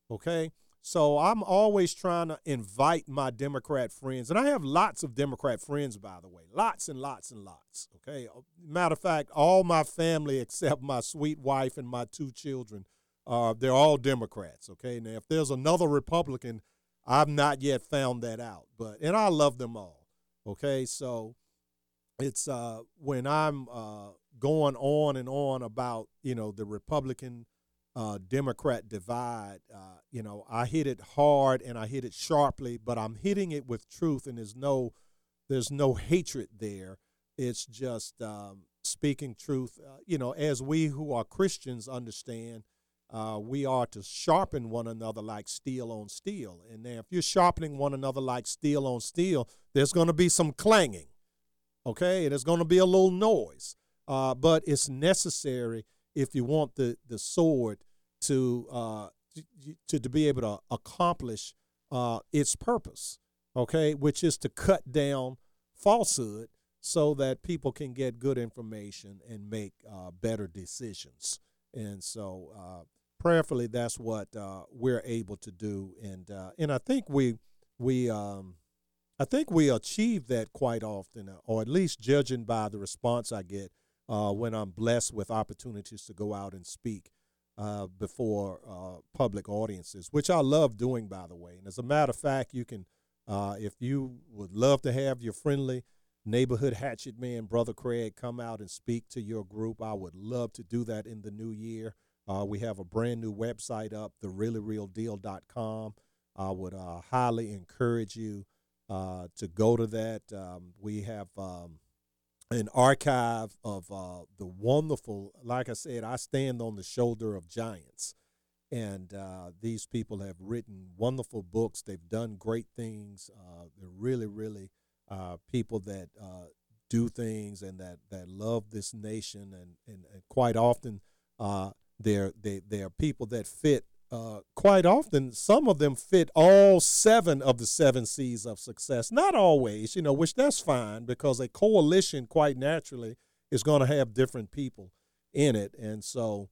Okay, so I'm always trying to invite my Democrat friends, and I have lots of Democrat friends, by the way, lots and lots and lots. Okay, matter of fact, all my family except my sweet wife and my two children, uh, they're all Democrats. Okay, now if there's another Republican, I've not yet found that out, but and I love them all. Okay, so it's uh, when I'm uh, going on and on about you know the Republican uh, Democrat divide. Uh, you know, I hit it hard and I hit it sharply, but I'm hitting it with truth, and there's no there's no hatred there. It's just um, speaking truth. Uh, you know, as we who are Christians understand. Uh, we are to sharpen one another like steel on steel. And now, if you're sharpening one another like steel on steel, there's going to be some clanging, okay? And there's going to be a little noise. Uh, but it's necessary if you want the, the sword to, uh, to, to be able to accomplish uh, its purpose, okay? Which is to cut down falsehood so that people can get good information and make uh, better decisions. And so, uh, prayerfully that's what uh, we're able to do and uh, and I think we we um, I think we achieve that quite often or at least judging by the response I get uh, when I'm blessed with opportunities to go out and speak uh, before uh, public audiences which I love doing by the way and as a matter of fact you can if you would love to have your friendly neighborhood hatchet man brother Craig come out and speak to your group I would love to do that in the new year uh, we have a brand new website up, thereallyrealdeal.com. I would uh, highly encourage you uh, to go to that. Um, we have um, an archive of uh, the wonderful, like I said, I stand on the shoulder of giants. And uh, these people have written wonderful books. They've done great things. Uh, they're really, really people that do things and that, that love this nation. And, and, and quite often, they're they they are people that fit uh, quite often. Some of them fit all seven of the seven C's of success. Not always, you know, which that's fine because a coalition quite naturally is going to have different people in it, and so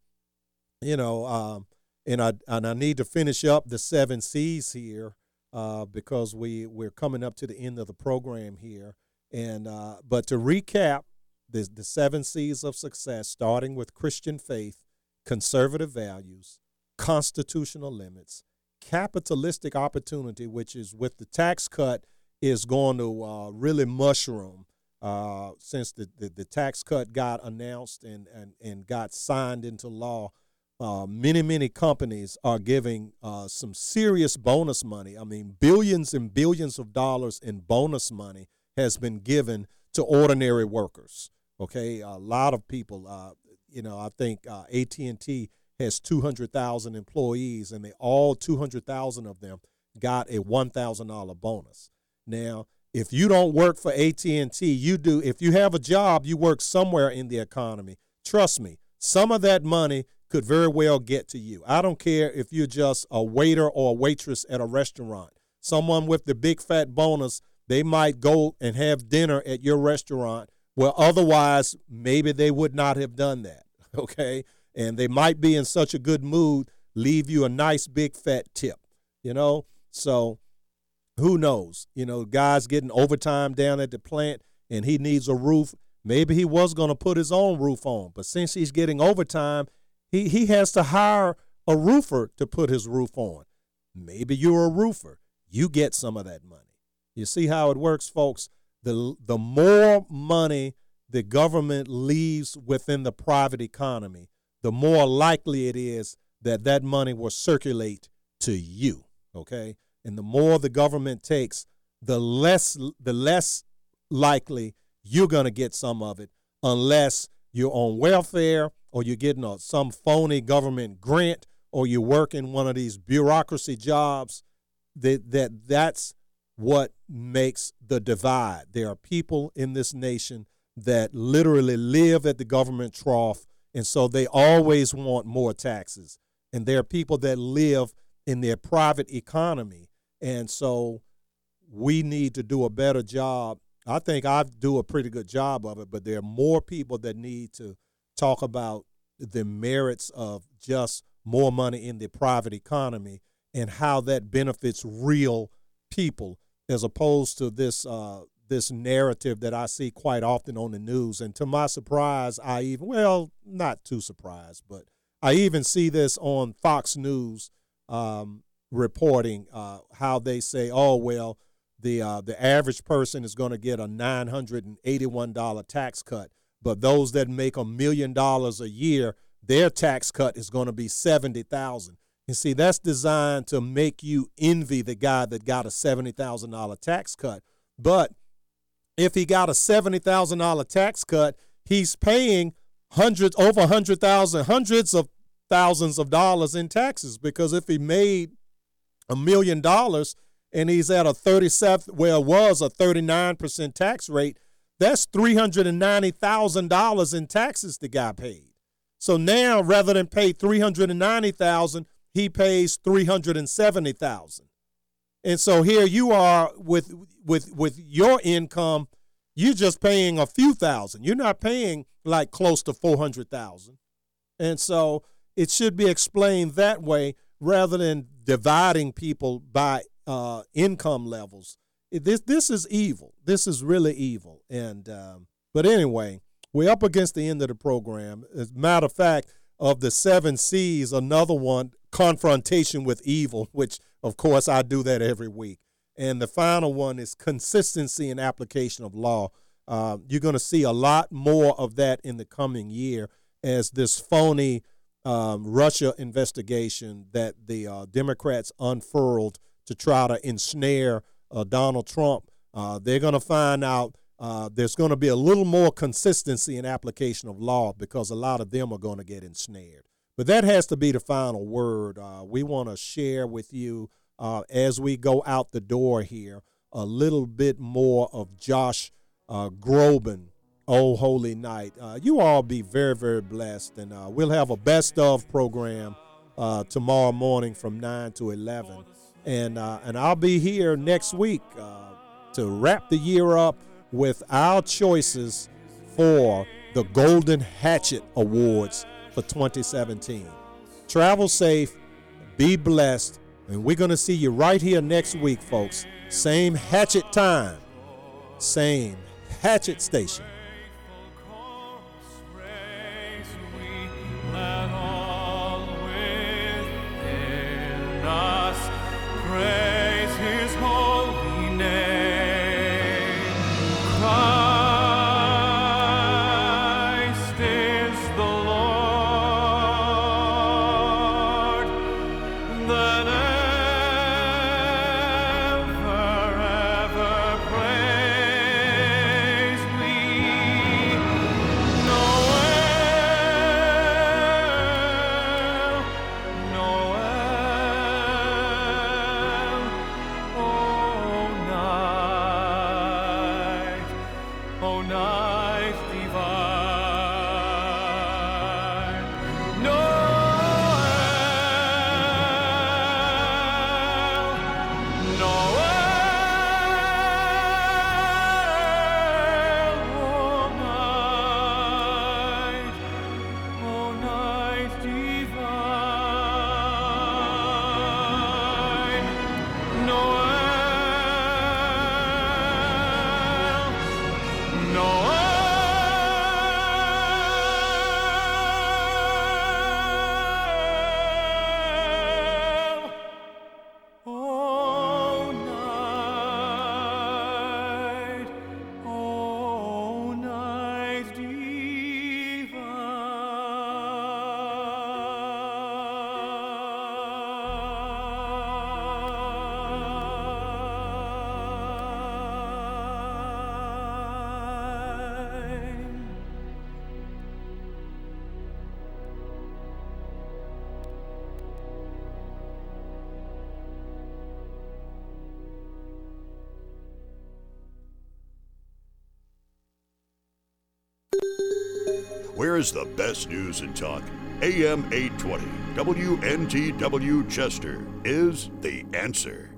you know, um, and I and I need to finish up the seven C's here uh, because we we're coming up to the end of the program here, and uh, but to recap the the seven C's of success, starting with Christian faith conservative values, constitutional limits, capitalistic opportunity, which is with the tax cut, is going to uh, really mushroom uh, since the, the, the, tax cut got announced and, and, and got signed into law. Uh, many, many companies are giving uh, some serious bonus money. I mean, billions and billions of dollars in bonus money has been given to ordinary workers. Okay, a lot of people, uh, you know, I think uh, AT&T has 200,000 employees, and they all 200,000 of them got a $1,000 bonus. Now, if you don't work for AT&T, you do if you have a job, you work somewhere in the economy. Trust me, some of that money could very well get to you. I don't care if you're just a waiter or a waitress at a restaurant. Someone with the big fat bonus, they might go and have dinner at your restaurant well, otherwise, maybe they would not have done that. Okay. And they might be in such a good mood, leave you a nice big fat tip, you know? So who knows? You know, guys getting overtime down at the plant and he needs a roof. Maybe he was going to put his own roof on, but since he's getting overtime, he, he has to hire a roofer to put his roof on. Maybe you're a roofer. You get some of that money. You see how it works, folks? the the more money the government leaves within the private economy, the more likely it is that that money will circulate to you. Okay, and the more the government takes, the less the less likely you're going to get some of it, unless you're on welfare or you're getting a, some phony government grant or you work in one of these bureaucracy jobs. That that that's what makes the divide. There are people in this nation that literally live at the government trough, and so they always want more taxes. And there are people that live in their private economy, and so we need to do a better job. I think I do a pretty good job of it, but there are more people that need to talk about the merits of just more money in the private economy and how that benefits real people as opposed to this uh, this narrative that I see quite often on the news. And to my surprise, I even well, not too surprised, but I even see this on Fox News um, reporting uh, how they say, "Oh well, the uh, the average person is going to get a nine hundred and eighty one dollar tax cut, but those that make a million dollars a year, their tax cut is going to be seventy thousand. You see, that's designed to make you envy the guy that got a $70,000 tax cut. But if he got a $70,000 tax cut, he's paying hundreds, over 100,000, hundreds of thousands of dollars in taxes because if he made a million dollars and he's at a 37, well, was a 39% tax rate, that's $390,000 in taxes the guy paid. So now rather than pay 390,000, he pays 370,000. And so here you are with with with your income, you're just paying a few thousand. You're not paying like close to 400,000. And so it should be explained that way rather than dividing people by uh, income levels. This this is evil. This is really evil. And um, but anyway, we're up against the end of the program. As a matter of fact, of the seven C's, another one confrontation with evil, which of course I do that every week. And the final one is consistency in application of law. Uh, you're going to see a lot more of that in the coming year as this phony um, Russia investigation that the uh, Democrats unfurled to try to ensnare uh, Donald Trump. Uh, they're going to find out uh, there's going to be a little more consistency in application of law because a lot of them are going to get ensnared. But that has to be the final word. Uh, we want to share with you uh, as we go out the door here a little bit more of Josh uh, Groban, Oh Holy Night. Uh, you all be very, very blessed. And uh, we'll have a best of program uh, tomorrow morning from 9 to 11. And, and I'll be here next week to wrap the year up with our choices for the Golden Hatchet Awards for 2017. Travel safe, be blessed, and we're going to see you right here next week, folks. Same hatchet time, same hatchet station. Pray. Where is the best news and talk? AM 820 WNTW Chester is the answer.